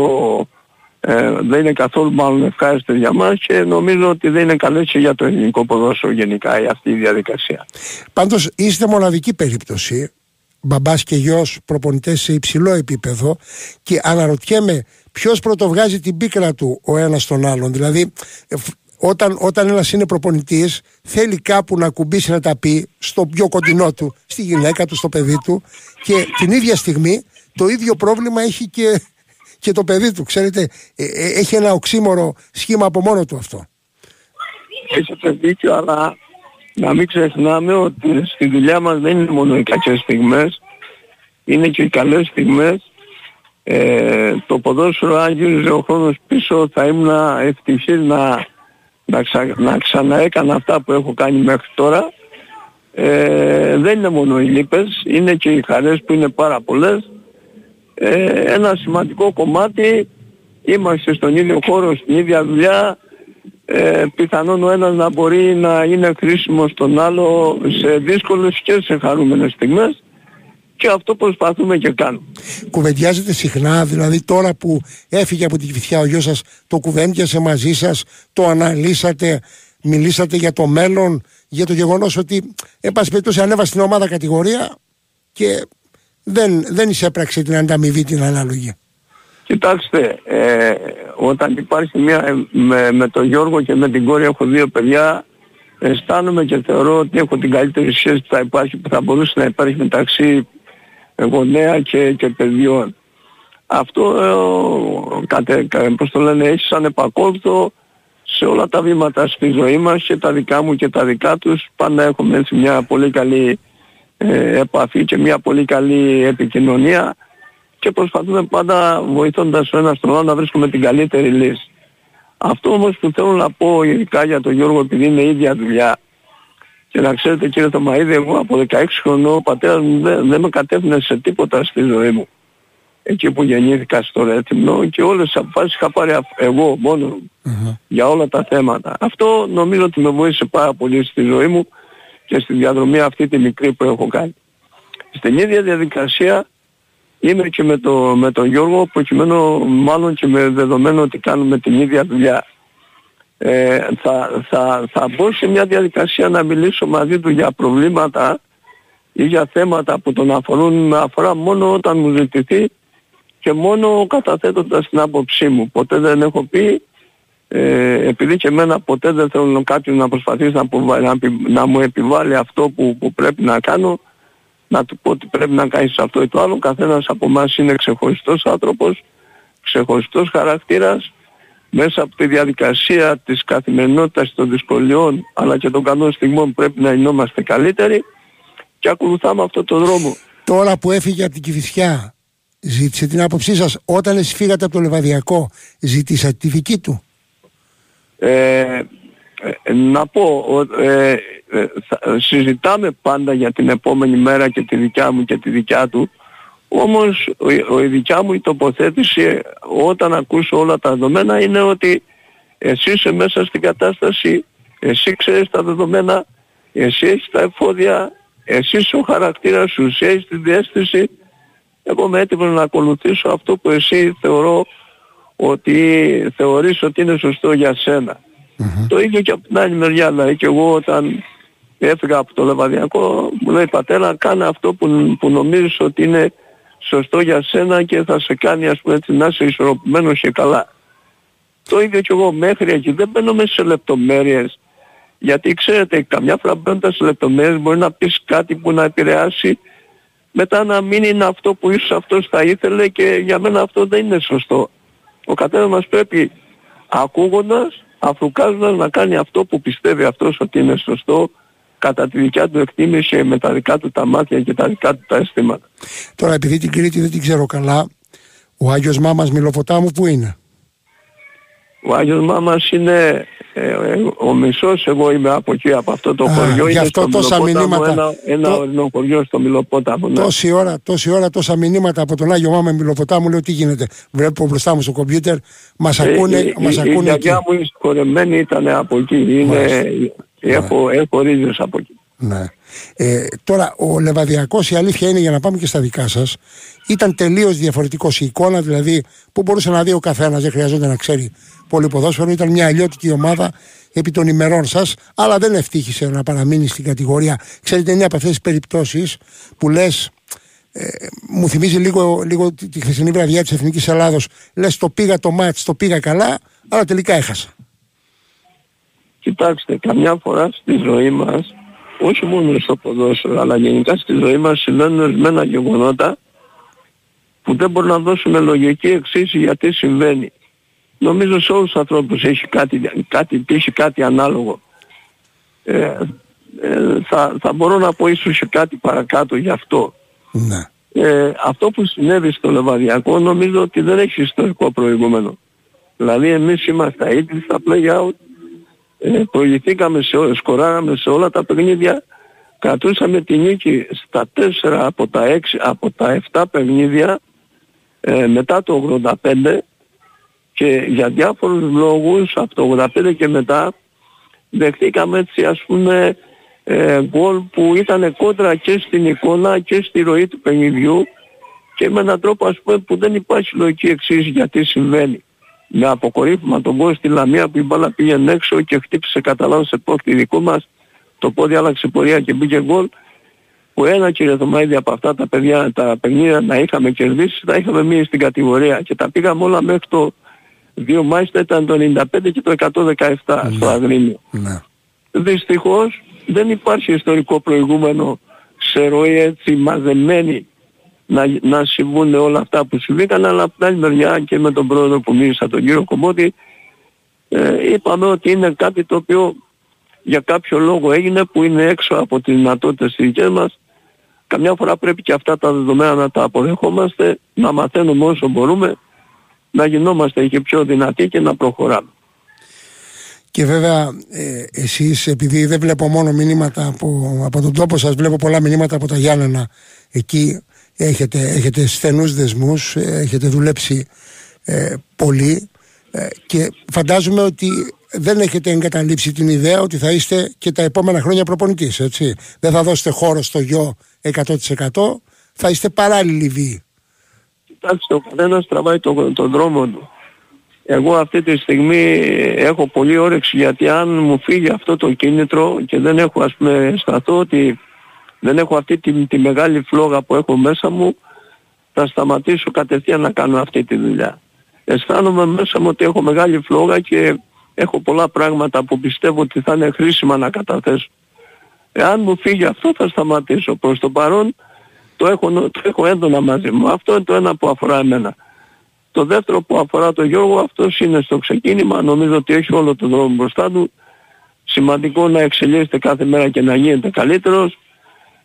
ε, δεν είναι καθόλου μάλλον ευχάριστο για μας και νομίζω ότι δεν είναι καλές και για το ελληνικό ποδόσφαιρο γενικά αυτή η διαδικασία. Πάντως είστε μοναδική περίπτωση μπαμπάς και γιος προπονητές σε υψηλό επίπεδο και αναρωτιέμαι ποιος πρωτοβγάζει την πίκρα του ο ένας τον άλλον. Δηλαδή, όταν, όταν ένας είναι προπονητής, θέλει κάπου να κουμπίσει να τα πει στο πιο κοντινό του, στη γυναίκα του, στο παιδί του και την ίδια στιγμή το ίδιο πρόβλημα έχει και, και το παιδί του. Ξέρετε, ε, ε, έχει ένα οξύμορο σχήμα από μόνο του αυτό. Έχετε δίκιο, αλλά να μην ξεχνάμε ότι στη δουλειά μας δεν είναι μόνο οι κακές στιγμές, είναι και οι καλές στιγμές. Ε, το ποδόσφαιρο αν γύριζε ο χρόνος πίσω θα ήμουν ευτυχής να, να, ξα, να ξαναέκανα αυτά που έχω κάνει μέχρι τώρα. Ε, δεν είναι μόνο οι λύπες, είναι και οι χαρές που είναι πάρα πολλές. Ε, ένα σημαντικό κομμάτι, είμαστε στον ίδιο χώρο, στην ίδια δουλειά, ε, πιθανόν ο ένας να μπορεί να είναι χρήσιμος στον άλλο σε δύσκολες και σε χαρούμενες στιγμές και αυτό προσπαθούμε και κάνουμε. Κουβεντιάζετε συχνά, δηλαδή τώρα που έφυγε από την Κυφθιά ο γιος σας, το κουβέντιασε μαζί σας, το αναλύσατε, μιλήσατε για το μέλλον, για το γεγονός ότι, εν πάση περιπτώσει, ανέβασε την ομάδα κατηγορία και δεν, δεν εισέπραξε την ανταμοιβή την ανάλογη. Κοιτάξτε, ε, όταν υπάρχει μια, με, με τον Γιώργο και με την κόρη έχω δύο παιδιά, αισθάνομαι και θεωρώ ότι έχω την καλύτερη σχέση που θα, υπάρχει, που θα μπορούσε να υπάρχει μεταξύ γονέα και, και παιδιών. Αυτό, ε, κατε, πώς το λένε, έχει σαν επακόλουθο σε όλα τα βήματα στη ζωή μας και τα δικά μου και τα δικά τους. Πάντα έχουμε έτσι μια πολύ καλή ε, επαφή και μια πολύ καλή επικοινωνία και προσπαθούμε πάντα βοηθώντας ο ένας τον άλλο να βρίσκουμε την καλύτερη λύση. Αυτό όμως που θέλω να πω ειδικά για τον Γιώργο επειδή είναι ίδια δουλειά και να ξέρετε κύριε Θωμαίδη εγώ από 16 χρονών ο πατέρας μου δεν, δεν με κατεύθυνε σε τίποτα στη ζωή μου. Εκεί που γεννήθηκα στο Ρέτυμνο και όλες τις αποφάσεις είχα πάρει εγώ μόνο για όλα τα θέματα. Αυτό νομίζω ότι με βοήθησε πάρα πολύ στη ζωή μου και στη διαδρομή αυτή τη μικρή που έχω κάνει. Στην ίδια διαδικασία είμαι και με, το, με τον Γιώργο προκειμένου μάλλον και με δεδομένο ότι κάνουμε την ίδια δουλειά. Ε, θα, θα, θα μπω σε μια διαδικασία να μιλήσω μαζί του για προβλήματα ή για θέματα που τον αφορούν με αφορά μόνο όταν μου ζητηθεί και μόνο καταθέτοντας την άποψή μου. Ποτέ δεν έχω πει, ε, επειδή και εμένα ποτέ δεν θέλω κάποιον να προσπαθήσει να, να, να μου επιβάλλει αυτό που, που πρέπει να κάνω, να του πω ότι πρέπει να κάνεις αυτό ή το άλλο. Καθένας από εμάς είναι ξεχωριστός άνθρωπος, ξεχωριστός χαρακτήρας. Μέσα από τη διαδικασία της καθημερινότητας των δυσκολιών αλλά και των καλών στιγμών πρέπει να γινόμαστε καλύτεροι και ακολουθάμε αυτό το δρόμο. Τώρα που έφυγε από την Κηφισιά, ζήτησε την άποψή σας όταν εσείς φύγατε από το Λεβαδιακό, ζήτησατε τη δική του. Ε, ε, να πω, ε, ε, συζητάμε πάντα για την επόμενη μέρα και τη δικιά μου και τη δικιά του, όμως ο, η δικιά μου η τοποθέτηση όταν ακούσω όλα τα δεδομένα είναι ότι εσύ είσαι μέσα στην κατάσταση, εσύ ξέρεις τα δεδομένα, εσύ έχεις τα εφόδια, εσύ είσαι ο χαρακτήρας σου, εσύ έχεις τη διέστηση, εγώ είμαι έτοιμος να ακολουθήσω αυτό που εσύ θεωρώ ότι θεωρείς ότι είναι σωστό για σενα Το ίδιο και από την άλλη μεριά, δηλαδή και εγώ όταν έφυγα από το Λεβαδιακό μου λέει πατέρα κάνε αυτό που, που νομίζεις ότι είναι σωστό για σένα και θα σε κάνει ας πούμε έτσι να είσαι ισορροπημένος και καλά. Το ίδιο και εγώ μέχρι εκεί δεν μπαίνω μέσα σε λεπτομέρειες γιατί ξέρετε καμιά φορά μπαίνοντας σε λεπτομέρειες μπορεί να πεις κάτι που να επηρεάσει μετά να μην είναι αυτό που ίσως αυτός θα ήθελε και για μένα αυτό δεν είναι σωστό. Ο καθένας μας πρέπει ακούγοντας, αφρουκάζοντας να κάνει αυτό που πιστεύει αυτός ότι είναι σωστό κατά τη δικιά του εκτίμηση με τα δικά του τα μάτια και τα δικά του τα αισθήματα. Τώρα επειδή την Κρήτη δεν την ξέρω καλά, ο Άγιος Μάμας Μιλοφωτάμου που είναι; Ο Άγιος Μάμας είναι ε, ε, ο μισός, εγώ είμαι από εκεί, από αυτό το χωριό. Γι' αυτό είναι τόσα μηνύματα. Ένα, ένα το... ορεινό χωριό στο Μιλοπόταμο. Ναι. Τόση, ώρα, τόση ώρα, τόσα μηνύματα από τον Άγιο Μάμας Μιλοποτάμου λέω τι γίνεται; Βλέπω μπροστά μου στο κομπιούτερ, μας ε, ακούνε, η, μας η, ακούνε. Η γιαγιά μου η συγχωρεμένη ήταν από εκεί. Είναι, έχω, έχω ρίζες από εκεί. Ναι. Ε, τώρα ο Λεβαδιακός η αλήθεια είναι για να πάμε και στα δικά σας ήταν τελείως διαφορετικός. Η εικόνα δηλαδή που μπορούσε να δει ο καθένας δεν χρειαζόταν να ξέρει πολύ ποδόσφαιρο ήταν μια αλλιώτικη ομάδα επί των ημερών σας αλλά δεν ευτύχησε να παραμείνει στην κατηγορία. Ξέρετε είναι από αυτές τις περιπτώσεις που λες ε, μου θυμίζει λίγο, λίγο τη χθεσινή βραδιά της Εθνικής Ελλάδος. Λες το πήγα το μάτς, το πήγα καλά αλλά τελικά έχασα Κοιτάξτε, καμιά φορά στη ζωή μας όχι μόνο στο ποδόσφαιρο, αλλά γενικά στη ζωή μας συμβαίνουν ορισμένα γεγονότα που δεν μπορούν να δώσουμε λογική εξήγηση γιατί συμβαίνει. Νομίζω σε όλους τους ανθρώπους έχει κάτι, κάτι, έχει κάτι ανάλογο. Ε, ε, θα, θα μπορώ να πω ίσως και κάτι παρακάτω γι' αυτό. Ναι. Ε, αυτό που συνέβη στο Λεβαδιακό νομίζω ότι δεν έχει ιστορικό προηγούμενο. Δηλαδή εμείς είμαστε ήδη στα play-out ε, προηγηθήκαμε, σε, σκοράγαμε σε όλα τα παιχνίδια, κρατούσαμε τη νίκη στα 4 από τα, 6, από τα 7 παιχνίδια ε, μετά το 85 και για διάφορους λόγους από το 85 και μετά δεχτήκαμε έτσι ας πούμε ε, γκολ που ήταν κόντρα και στην εικόνα και στη ροή του παιχνιδιού και με έναν τρόπο ας πούμε που δεν υπάρχει λογική εξής γιατί συμβαίνει με αποκορύφωμα τον γκολ στη Λαμία που η μπάλα πήγαινε έξω και χτύπησε κατά λάθος σε πόκτη δικό μας το πόδι άλλαξε πορεία και μπήκε γκολ που ένα κύριε Θωμαίδη από αυτά τα, παιδιά, τα παιχνίδια να είχαμε κερδίσει θα είχαμε μείνει στην κατηγορία και τα πήγαμε όλα μέχρι το 2 Μάιστα ήταν το 95 και το 117 ναι. στο Αγρίνιο. Ναι. Δυστυχώς δεν υπάρχει ιστορικό προηγούμενο σε ροή έτσι μαζεμένη να, να συμβούν όλα αυτά που συμβήκαν, αλλά από την άλλη μεριά και με τον πρόεδρο που μίλησα, τον κύριο Κομπότη, ε, είπαμε ότι είναι κάτι το οποίο για κάποιο λόγο έγινε που είναι έξω από τις δυνατότητες της δικές μας. Καμιά φορά πρέπει και αυτά τα δεδομένα να τα αποδεχόμαστε, να μαθαίνουμε όσο μπορούμε, να γινόμαστε και πιο δυνατοί και να προχωράμε. Και βέβαια ε, εσείς επειδή δεν βλέπω μόνο μηνύματα από, από τον τόπο σας, βλέπω πολλά μηνύματα από τα Γιάννενα εκεί έχετε, έχετε στενούς δεσμούς, έχετε δουλέψει ε, πολύ ε, και φαντάζομαι ότι δεν έχετε εγκαταλείψει την ιδέα ότι θα είστε και τα επόμενα χρόνια προπονητής, έτσι. Δεν θα δώσετε χώρο στο γιο 100%, θα είστε παράλληλοι βίοι. Κοιτάξτε, ο καθένας τραβάει τον, τον δρόμο του. Εγώ αυτή τη στιγμή έχω πολύ όρεξη γιατί αν μου φύγει αυτό το κίνητρο και δεν έχω ας πούμε σταθώ ότι δεν έχω αυτή τη, τη μεγάλη φλόγα που έχω μέσα μου, θα σταματήσω κατευθείαν να κάνω αυτή τη δουλειά. Αισθάνομαι μέσα μου ότι έχω μεγάλη φλόγα και έχω πολλά πράγματα που πιστεύω ότι θα είναι χρήσιμα να καταθέσω. Εάν μου φύγει αυτό θα σταματήσω. Προς το παρόν το έχω, το έχω έντονα μαζί μου. Αυτό είναι το ένα που αφορά εμένα. Το δεύτερο που αφορά τον Γιώργο, αυτός είναι στο ξεκίνημα. Νομίζω ότι έχει όλο τον δρόμο μπροστά του. Σημαντικό να εξελίσσεται κάθε μέρα και να γίνεται καλύτερος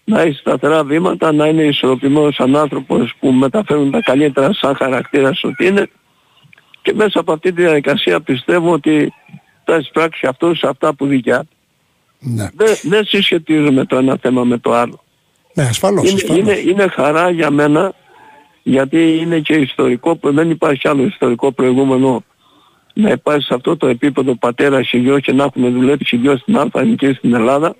να έχει σταθερά βήματα, να είναι ισορροπημένος σαν άνθρωπος που μεταφέρουν τα καλύτερα σαν χαρακτήρας ότι είναι και μέσα από αυτή τη διαδικασία πιστεύω ότι θα εισπράξει αυτό σε αυτά που δικιά. Ναι. Δεν, δεν συσχετίζουμε το ένα θέμα με το άλλο. Ναι, ασφαλώς, είναι, ασφαλώς. Είναι, είναι χαρά για μένα γιατί είναι και ιστορικό, δεν υπάρχει άλλο ιστορικό προηγούμενο να υπάρχει σε αυτό το επίπεδο πατέρα και γιο και να έχουμε δουλέψει γιο στην Αλφανική στην Ελλάδα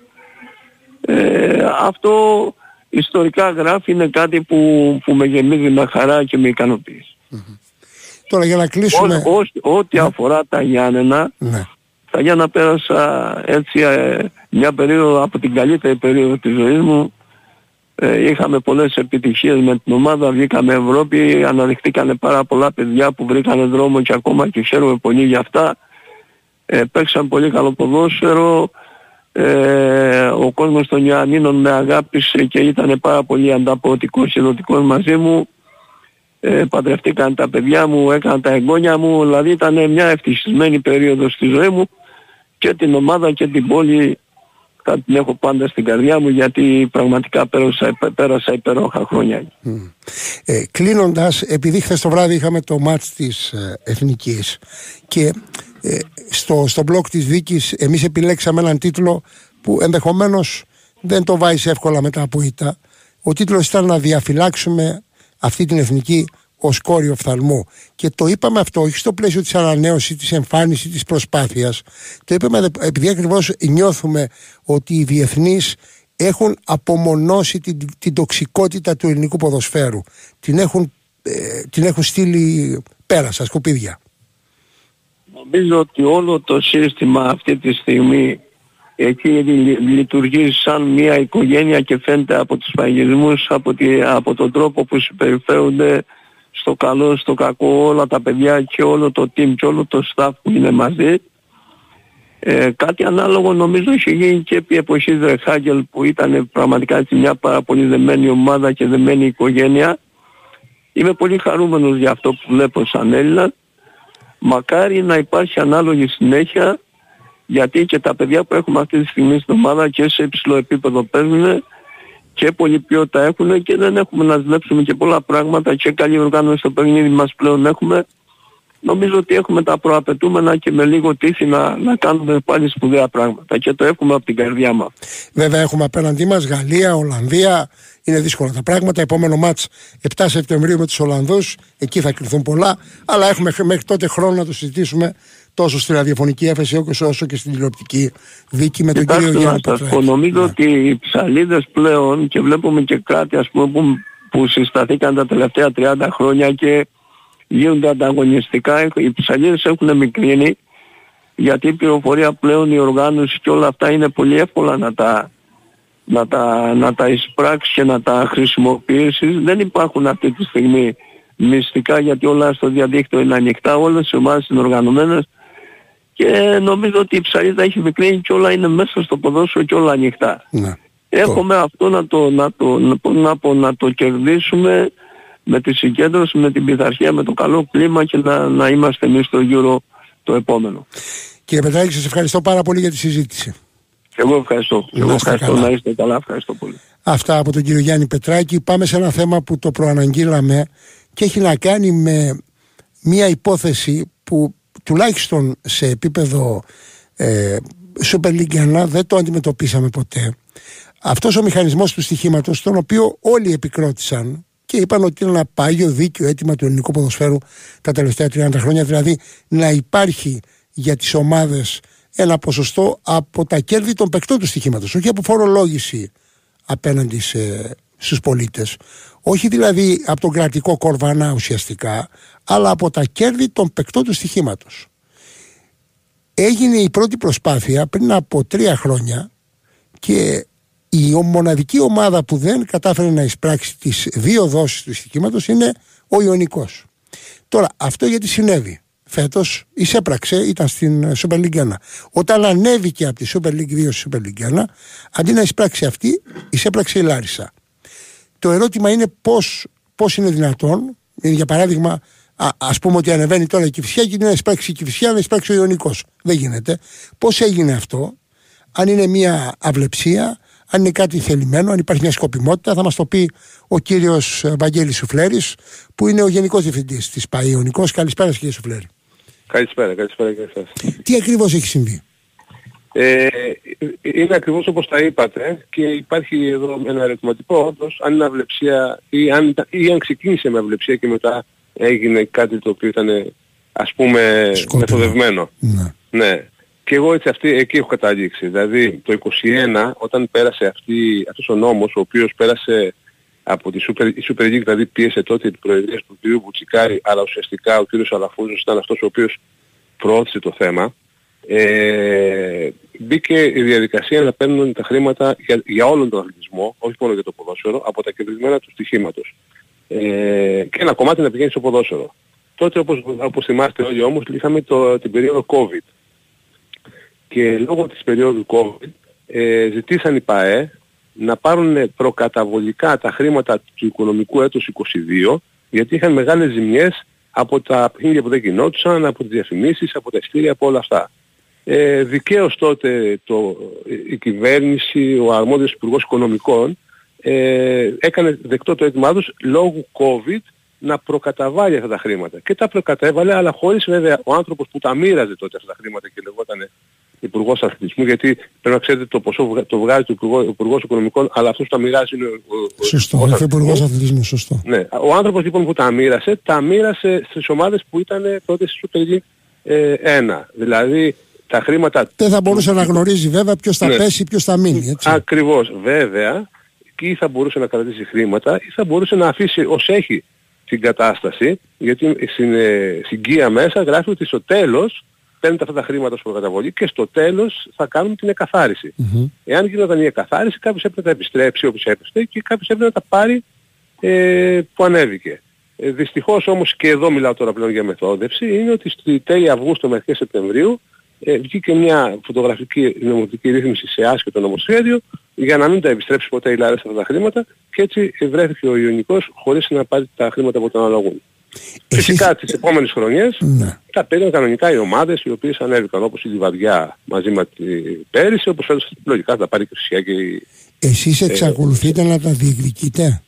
ε, αυτό ιστορικά γράφει είναι κάτι που, που με γεμίζει με χαρά και με ικανοποίηση. Τώρα για να κλείσουμε... Ό, ό, ό,τι αφορά τα Γιάννενα, Ναι. τα Γιάννα πέρασα έτσι ε, μια περίοδο από την καλύτερη περίοδο της ζωής μου. Ε, είχαμε πολλές επιτυχίες με την ομάδα, βγήκαμε Ευρώπη, αναδειχθήκανε πάρα πολλά παιδιά που βρήκανε δρόμο και ακόμα και χαίρομαι πολύ για αυτά. Ε, παίξαν πολύ καλό ποδόσφαιρο. Ε, ο κόσμος των Ιωαννίνων με αγάπησε και ήταν πάρα πολύ ανταποδοτικός και δοτικός μαζί μου. Ε, παντρευτήκαν τα παιδιά μου, έκαναν τα εγγόνια μου, δηλαδή ήταν μια ευτυχισμένη περίοδος στη ζωή μου και την ομάδα και την πόλη θα την έχω πάντα στην καρδιά μου γιατί πραγματικά πέρασα, πέρασα υπερόχα χρόνια. Ε, Κλείνοντας, επειδή χθες το βράδυ είχαμε το μάτς της ε, Εθνικής και ε, στο, στο μπλοκ της δίκης εμείς επιλέξαμε έναν τίτλο που ενδεχομένως δεν το βάζει εύκολα μετά από ήττα. Ο τίτλος ήταν να διαφυλάξουμε αυτή την εθνική ως κόριο οφθαλμού. Και το είπαμε αυτό όχι στο πλαίσιο της ανανέωσης, της εμφάνισης, της προσπάθειας. Το είπαμε δε- επειδή ακριβώς νιώθουμε ότι οι διεθνείς έχουν απομονώσει την, την τοξικότητα του ελληνικού ποδοσφαίρου. Την έχουν, ε, την έχουν στείλει πέρα στα σκουπίδια. Νομίζω ότι όλο το σύστημα αυτή τη στιγμή εκεί λει- λειτουργεί σαν μια οικογένεια και φαίνεται από τους παγισμούς, από, τη, από τον τρόπο που συμπεριφέρονται στο καλό, στο κακό όλα τα παιδιά και όλο το team και όλο το staff που είναι μαζί. Ε, κάτι ανάλογο νομίζω είχε γίνει και επί εποχής Ρεχάγκελ που ήταν πραγματικά έτσι μια πάρα πολύ δεμένη ομάδα και δεμένη οικογένεια. Είμαι πολύ χαρούμενος για αυτό που βλέπω σαν Έλληνας. Μακάρι να υπάρχει ανάλογη συνέχεια γιατί και τα παιδιά που έχουμε αυτή τη στιγμή στην ομάδα και σε υψηλό επίπεδο παίζουν και πολλή ποιότητα έχουν και δεν έχουμε να δουλέψουμε και πολλά πράγματα και καλή οργάνωση στο παιχνίδι μας πλέον έχουμε. Νομίζω ότι έχουμε τα προαπαιτούμενα και με λίγο τύχη να, να κάνουμε πάλι σπουδαία πράγματα και το έχουμε από την καρδιά μας. Βέβαια έχουμε απέναντί μας Γαλλία, Ολλανδία. Είναι δύσκολα τα πράγματα. Επόμενο μάτς 7 Σεπτεμβρίου με τους Ολλανδούς. Εκεί θα κρυθούν πολλά. Αλλά έχουμε χ- μέχρι τότε χρόνο να το συζητήσουμε τόσο στη ραδιοφωνική έφεση όσο- όσο και στην τηλεοπτική δίκη με τον κύριο Κοιτάξτε να Γιάννη σας πω, Πετράκη. νομίζω Ναι. ότι οι ψαλίδες πλέον και βλέπουμε και κάτι ας πούμε που, που συσταθήκαν τα τελευταία 30 χρόνια και γίνονται ανταγωνιστικά, οι ψαλίδες έχουν μικρύνει γιατί η πληροφορία πλέον, η οργάνωση και όλα αυτά είναι πολύ εύκολα να τα, να τα, να τα εισπράξεις και να τα χρησιμοποιήσεις. Δεν υπάρχουν αυτή τη στιγμή μυστικά γιατί όλα στο διαδίκτυο είναι ανοιχτά, όλες οι ομάδες είναι οργανωμένες και νομίζω ότι η ψαλίδα έχει μικρύνει και όλα είναι μέσα στο ποδόσφαιρο και όλα ανοιχτά. Ναι. Έχουμε αυτό να το, να το, να πω, να πω, να το κερδίσουμε με τη συγκέντρωση, με την πειθαρχία, με το καλό κλίμα και να, να είμαστε εμείς στο γύρο το επόμενο. Κύριε Πετράκη, σας ευχαριστώ πάρα πολύ για τη συζήτηση. Και εγώ ευχαριστώ. Και Να εγώ είστε ευχαριστώ καλά. να είστε καλά. Ευχαριστώ πολύ. Αυτά από τον κύριο Γιάννη Πετράκη. Πάμε σε ένα θέμα που το προαναγγείλαμε και έχει να κάνει με μια υπόθεση που τουλάχιστον σε επίπεδο ε, Super League 1 δεν το αντιμετωπίσαμε ποτέ. Αυτός ο μηχανισμός του στοιχήματος, τον οποίο όλοι επικρότησαν και είπαν ότι είναι ένα πάγιο δίκαιο αίτημα του ελληνικού ποδοσφαίρου τα τελευταία 30 χρόνια, δηλαδή να υπάρχει για τις ομάδες ένα ποσοστό από τα κέρδη των παικτών του στοιχήματος, όχι από φορολόγηση απέναντι σε, στους πολίτες. Όχι δηλαδή από τον κρατικό κορβανά ουσιαστικά, αλλά από τα κέρδη των παικτών του στοιχήματος. Έγινε η πρώτη προσπάθεια πριν από τρία χρόνια και η μοναδική ομάδα που δεν κατάφερε να εισπράξει τις δύο δόσεις του στοιχήματος είναι ο Ιωνικός. Τώρα αυτό γιατί συνέβη; Φέτος εισέπραξε, ήταν στην Super League 1. Όταν ανέβηκε από τη Super League 2 στη Super League 1, αντί να εισπράξει αυτή, εισέπραξε η Λάρισα. Το ερώτημα είναι πώς, πώς είναι δυνατόν, είναι για παράδειγμα, α ας πούμε ότι ανεβαίνει τώρα η Κυφσιά και είναι να εισπράξει η Κυφσιά, να εισπράξει ο Ιωνικός. Δεν γίνεται. Πώς έγινε αυτό, αν είναι μια αυλεψία, αν είναι κάτι θελημένο, αν υπάρχει μια σκοπιμότητα, θα μας το πει ο κύριος Βαγγέλης Σουφλέρης, που είναι ο Γενικός Διευθυντής της ΠΑΗ Ιωνικός. Καλησπέρα σας, κύριε Σουφλέρη. Καλησπέρα, καλησπέρα και εσάς. Τι ακριβώς έχει συμβεί; Ε, είναι ακριβώς όπως τα είπατε και υπάρχει εδώ ένα ερωτηματικό όντως αν είναι αυλεψία ή αν, ήταν- ή αν ξεκίνησε με αυλεψία και μετά έγινε κάτι το οποίο ήταν ας πούμε Σκόπιμο. μεθοδευμένο. Ναι. Ναι. Και εγώ έτσι αυτή, εκεί έχω καταλήξει. Δηλαδή το 21 όταν πέρασε αυτή, αυτός ο νόμος ο οποίος πέρασε από τη Super, η Super League δηλαδή πίεσε τότε την προεδρία του κ. Μπουτσικάρη αλλά ουσιαστικά ο κ. Αλαφούζος ήταν αυτός ο οποίος προώθησε το θέμα ε, μπήκε η διαδικασία να παίρνουν τα χρήματα για, για όλον τον αθλητισμό, όχι μόνο για το ποδόσφαιρο, από τα κερδισμένα του στοιχήματος. Ε, και ένα κομμάτι να πηγαίνει στο ποδόσφαιρο. Τότε όπως, όπως θυμάστε όλοι όμως είχαμε το, την περίοδο COVID. Και λόγω της περίοδου COVID ε, ζητήσαν οι ΠΑΕ να πάρουν προκαταβολικά τα χρήματα του οικονομικού έτους 22 γιατί είχαν μεγάλες ζημιές από τα παιχνίδια που δεν γινόντουσαν, από τις διαφημίσεις, από τα εστία, από όλα αυτά. Ε, δικαίως τότε το, η κυβέρνηση, ο αρμόδιος υπουργός οικονομικών ε, έκανε δεκτό το έτοιμά τους λόγω COVID να προκαταβάλει αυτά τα χρήματα. Και τα προκατέβαλε, αλλά χωρίς βέβαια ο άνθρωπος που τα μοίραζε τότε αυτά τα χρήματα και λεγόταν Υπουργός Αθλητισμού, γιατί πρέπει να ξέρετε το ποσό το βγάζει ο Υπουργός Οικονομικών, αλλά αυτός που τα μοιράζει είναι ο, Σωστό, ο Υπουργός Αθλητισμού, σωστό. Ναι. Ο άνθρωπος λοιπόν που τα μοίρασε, τα μοίρασε στις ομάδες που ήταν τότε στη Super League ε, 1. Δηλαδή τα χρήματα... Δεν θα μπορούσε να γνωρίζει βέβαια ποιος θα ναι. πέσει, ποιος θα μείνει. Έτσι. Ακριβώς. Βέβαια, ή θα μπορούσε να κρατήσει χρήματα ή θα μπορούσε να αφήσει ως έχει την κατάσταση, γιατί στην, ε, στην μέσα γράφει ότι στο τέλος παίρνουν αυτά τα χρήματα ως προκαταβολή και στο τέλος θα κάνουν την εκαθάριση. Mm-hmm. Εάν γινόταν η εκαθάριση κάποιος έπρεπε να επιστρέψει όπως έπρεπε και κάποιος έπρεπε να τα πάρει ε, που ανέβηκε. Ε, δυστυχώς όμως και εδώ μιλάω τώρα πλέον για μεθόδευση, είναι ότι στη τέλη Αυγούστου με αρχές Σεπτεμβρίου ε, βγήκε μια φωτογραφική νομοθετική ρύθμιση σε άσχετο νομοσχέδιο για να μην τα επιστρέψει ποτέ η Λάρα αυτά τα χρήματα και έτσι βρέθηκε ο Ιωνικός χωρίς να πάρει τα χρήματα που τον αναλογούν. Εσείς... Φυσικά τις επόμενες χρονιές ναι. τα πήραν κανονικά οι ομάδες οι οποίες ανέβηκαν όπως η Λιβαδιά μαζί με την πέρυσι όπως φέτος λογικά θα τα πάρει και και η... Εσείς εξακολουθείτε ε, να τα διεκδικείτε;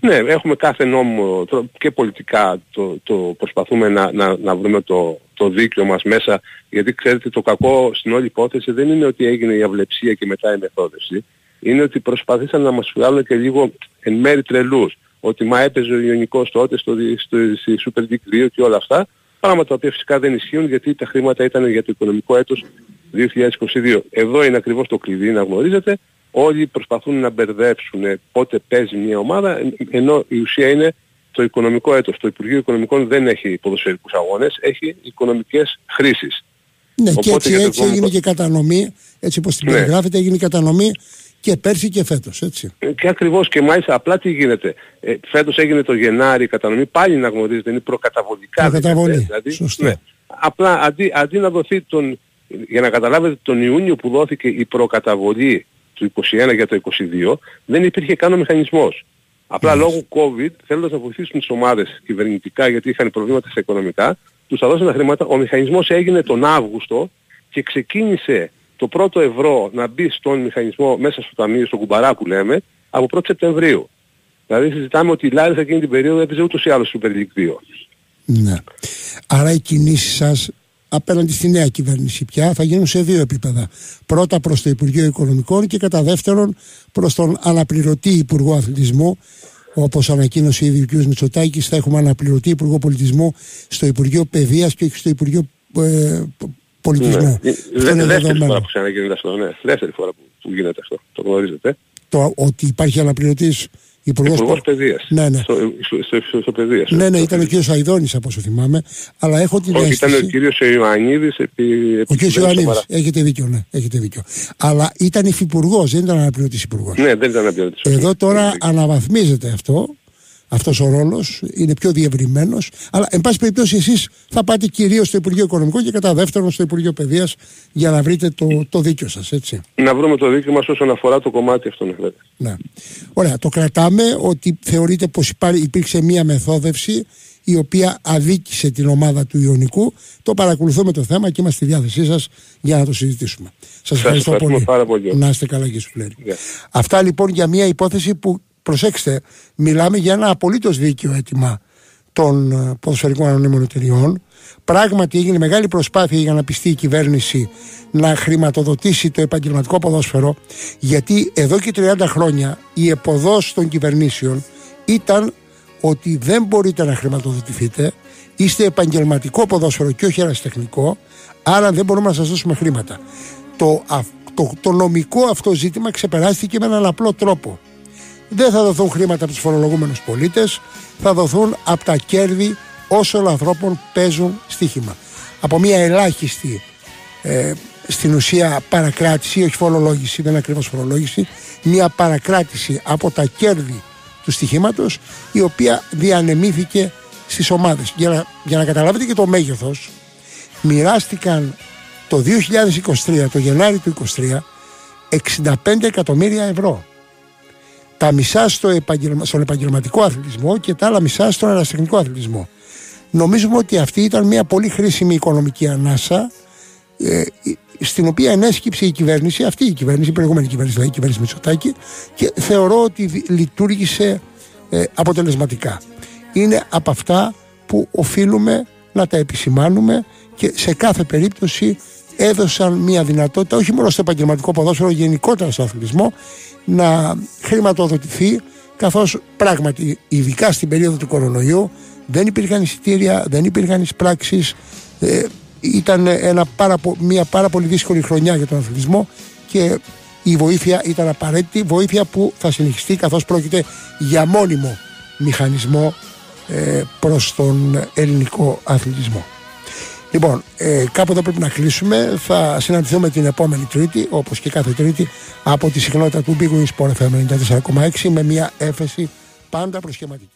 Ναι, έχουμε κάθε νόμο και πολιτικά το, το προσπαθούμε να, να, να βρούμε το, το δίκαιο μας μέσα γιατί ξέρετε το κακό στην όλη υπόθεση δεν είναι ότι έγινε η αυλεψία και μετά η μεθόδευση είναι ότι προσπαθήσαν να μας βγάλουν και λίγο εν μέρη τρελούς ότι μα έπαιζε ο Ιωνικός τότε στο, στο, στη Super League 2 και όλα αυτά πράγματα τα οποία φυσικά δεν ισχύουν γιατί τα χρήματα ήταν για το οικονομικό έτος 2022. Εδώ είναι ακριβώς το κλειδί να γνωρίζετε όλοι προσπαθούν να μπερδέψουν πότε παίζει μια ομάδα, ενώ η ουσία είναι το οικονομικό έτος. Το Υπουργείο Οικονομικών δεν έχει ποδοσφαιρικούς αγώνες, έχει οικονομικές χρήσεις. Ναι, Οπότε, και έτσι, έτσι έγινε και κατανομή, έτσι όπως την ναι. περιγράφεται, έγινε κατανομή και πέρσι και φέτος, έτσι. Ε, και ακριβώς και μάλιστα απλά τι γίνεται. Ε, φέτος έγινε το Γενάρη η κατανομή, πάλι να γνωρίζετε, είναι προκαταβολικά. Προκαταβολή, δηλαδή, σωστό. Ναι. Απλά αντί, αντί να δοθεί τον, για να καταλάβετε τον Ιούνιο που δόθηκε η προκαταβολή του 21 για το 22 δεν υπήρχε καν ο μηχανισμός. Απλά λόγω COVID θέλοντας να βοηθήσουν τις ομάδες κυβερνητικά γιατί είχαν προβλήματα στα οικονομικά τους θα δώσουν τα χρήματα. Ο μηχανισμός έγινε τον Αύγουστο και ξεκίνησε το πρώτο ευρώ να μπει στον μηχανισμό μέσα στο ταμείο, στο κουμπαρά που λέμε, από 1 Σεπτεμβρίου. Δηλαδή συζητάμε ότι η Λάρισα εκείνη την περίοδο έπαιζε ούτως ή άλλως Super League 2. Ναι. Άρα οι κινήσεις σας απέναντι στη νέα κυβέρνηση πια θα γίνουν σε δύο επίπεδα. Πρώτα προς το Υπουργείο Οικονομικών και κατά δεύτερον προς τον αναπληρωτή Υπουργό Αθλητισμού Όπως ανακοίνωσε ήδη ο κ. Μητσοτάκης, θα έχουμε αναπληρωτή Υπουργό Πολιτισμού στο Υπουργείο Παιδείας και στο Υπουργείο ε, Πολιτισμού. Ναι. Αυτό είναι δεύτερη φορά που ξαναγίνεται αυτό. Ναι. Δεύτερη φορά που, που γίνεται αυτό. Το γνωρίζετε. Το, ότι υπάρχει αναπληρωτής Υπουργός, Υπουργός Παιδείας. Ναι, ναι. Στο, στο, στο, στο παιδείας. Ναι, ναι, ήταν ο κύριος Αϊδόνης από όσο θυμάμαι. Αλλά έχω την Όχι, ήταν ο κύριος Ιωαννίδης επί... Ο κύριος Ιωαννίδης, έχετε δίκιο, ναι, έχετε δίκιο. Αλλά ήταν υφυπουργός, δεν ήταν αναπληρωτής υπουργός. Ναι, δεν ήταν αναπληρωτής. Εδώ τώρα αναβαθμίζεται αυτό αυτός ο ρόλος, είναι πιο διευρυμένος. Αλλά, εν πάση περιπτώσει, εσείς θα πάτε κυρίως στο Υπουργείο Οικονομικών και κατά δεύτερον στο Υπουργείο Παιδείας για να βρείτε το, το δίκιο σας, έτσι. Να βρούμε το δίκιο μας όσον αφορά το κομμάτι αυτό, ναι. ναι. Ωραία. Το κρατάμε ότι θεωρείτε πως υπήρξε μία μεθόδευση η οποία αδίκησε την ομάδα του Ιωνικού. Το παρακολουθούμε το θέμα και είμαστε στη διάθεσή σας για να το συζητήσουμε. Σας ευχαριστώ πολύ. Πάρα πολύ. Να είστε καλά και σου Αυτά λοιπόν για μια υπόθεση που προσέξτε, μιλάμε για ένα απολύτως δίκαιο αίτημα των ε, ποδοσφαιρικών ανωνύμων εταιριών. Πράγματι έγινε μεγάλη προσπάθεια για να πιστεί η κυβέρνηση να χρηματοδοτήσει το επαγγελματικό ποδόσφαιρο γιατί εδώ και 30 χρόνια η εποδός των κυβερνήσεων ήταν ότι δεν μπορείτε να χρηματοδοτηθείτε, είστε επαγγελματικό ποδόσφαιρο και όχι ερασιτεχνικό, άρα δεν μπορούμε να σας δώσουμε χρήματα. Το, το, το νομικό αυτό ζήτημα ξεπεράστηκε με έναν απλό τρόπο. Δεν θα δοθούν χρήματα από τους φορολογούμενους πολίτες, θα δοθούν από τα κέρδη όσων ανθρώπων παίζουν στοίχημα. Από μια ελάχιστη ε, στην ουσία παρακράτηση, όχι φορολόγηση, δεν είναι ακριβώς φορολόγηση, μια παρακράτηση από τα κέρδη του στοιχήματος η οποία διανεμήθηκε στις ομάδες. Για να, για να καταλάβετε και το μέγεθος, μοιράστηκαν το 2023, το Γενάρη του 2023, 65 εκατομμύρια ευρώ. Τα μισά στο επαγγελμα... στον επαγγελματικό αθλητισμό και τα άλλα μισά στον αεραστεχνικό αθλητισμό. Νομίζουμε ότι αυτή ήταν μια πολύ χρήσιμη οικονομική ανάσα ε, στην οποία ενέσκυψε η κυβέρνηση, αυτή η κυβέρνηση, η προηγούμενη κυβέρνηση, δηλαδή η κυβέρνηση Μητσοτάκη και θεωρώ ότι λειτουργήσε ε, αποτελεσματικά. Είναι από αυτά που οφείλουμε να τα επισημάνουμε και σε κάθε περίπτωση έδωσαν μια δυνατότητα όχι μόνο στο επαγγελματικό ποδόσφαιρο, γενικότερα στο αθλητισμό να χρηματοδοτηθεί καθώς πράγματι ειδικά στην περίοδο του κορονοϊού δεν υπήρχαν εισιτήρια, δεν υπήρχαν εισπράξεις ε, ήταν ένα πάρα, μια πάρα πολύ δύσκολη χρονιά για τον αθλητισμό και η βοήθεια ήταν απαραίτητη, βοήθεια που θα συνεχιστεί καθώς πρόκειται για μόνιμο μηχανισμό ε, προς τον ελληνικό αθλητισμό. Λοιπόν, ε, κάπου εδώ πρέπει να κλείσουμε. Θα συναντηθούμε την επόμενη Τρίτη, όπως και κάθε Τρίτη, από τη συχνότητα του Big Wings Sport FM 94,6 με μια έφεση πάντα προσχηματική.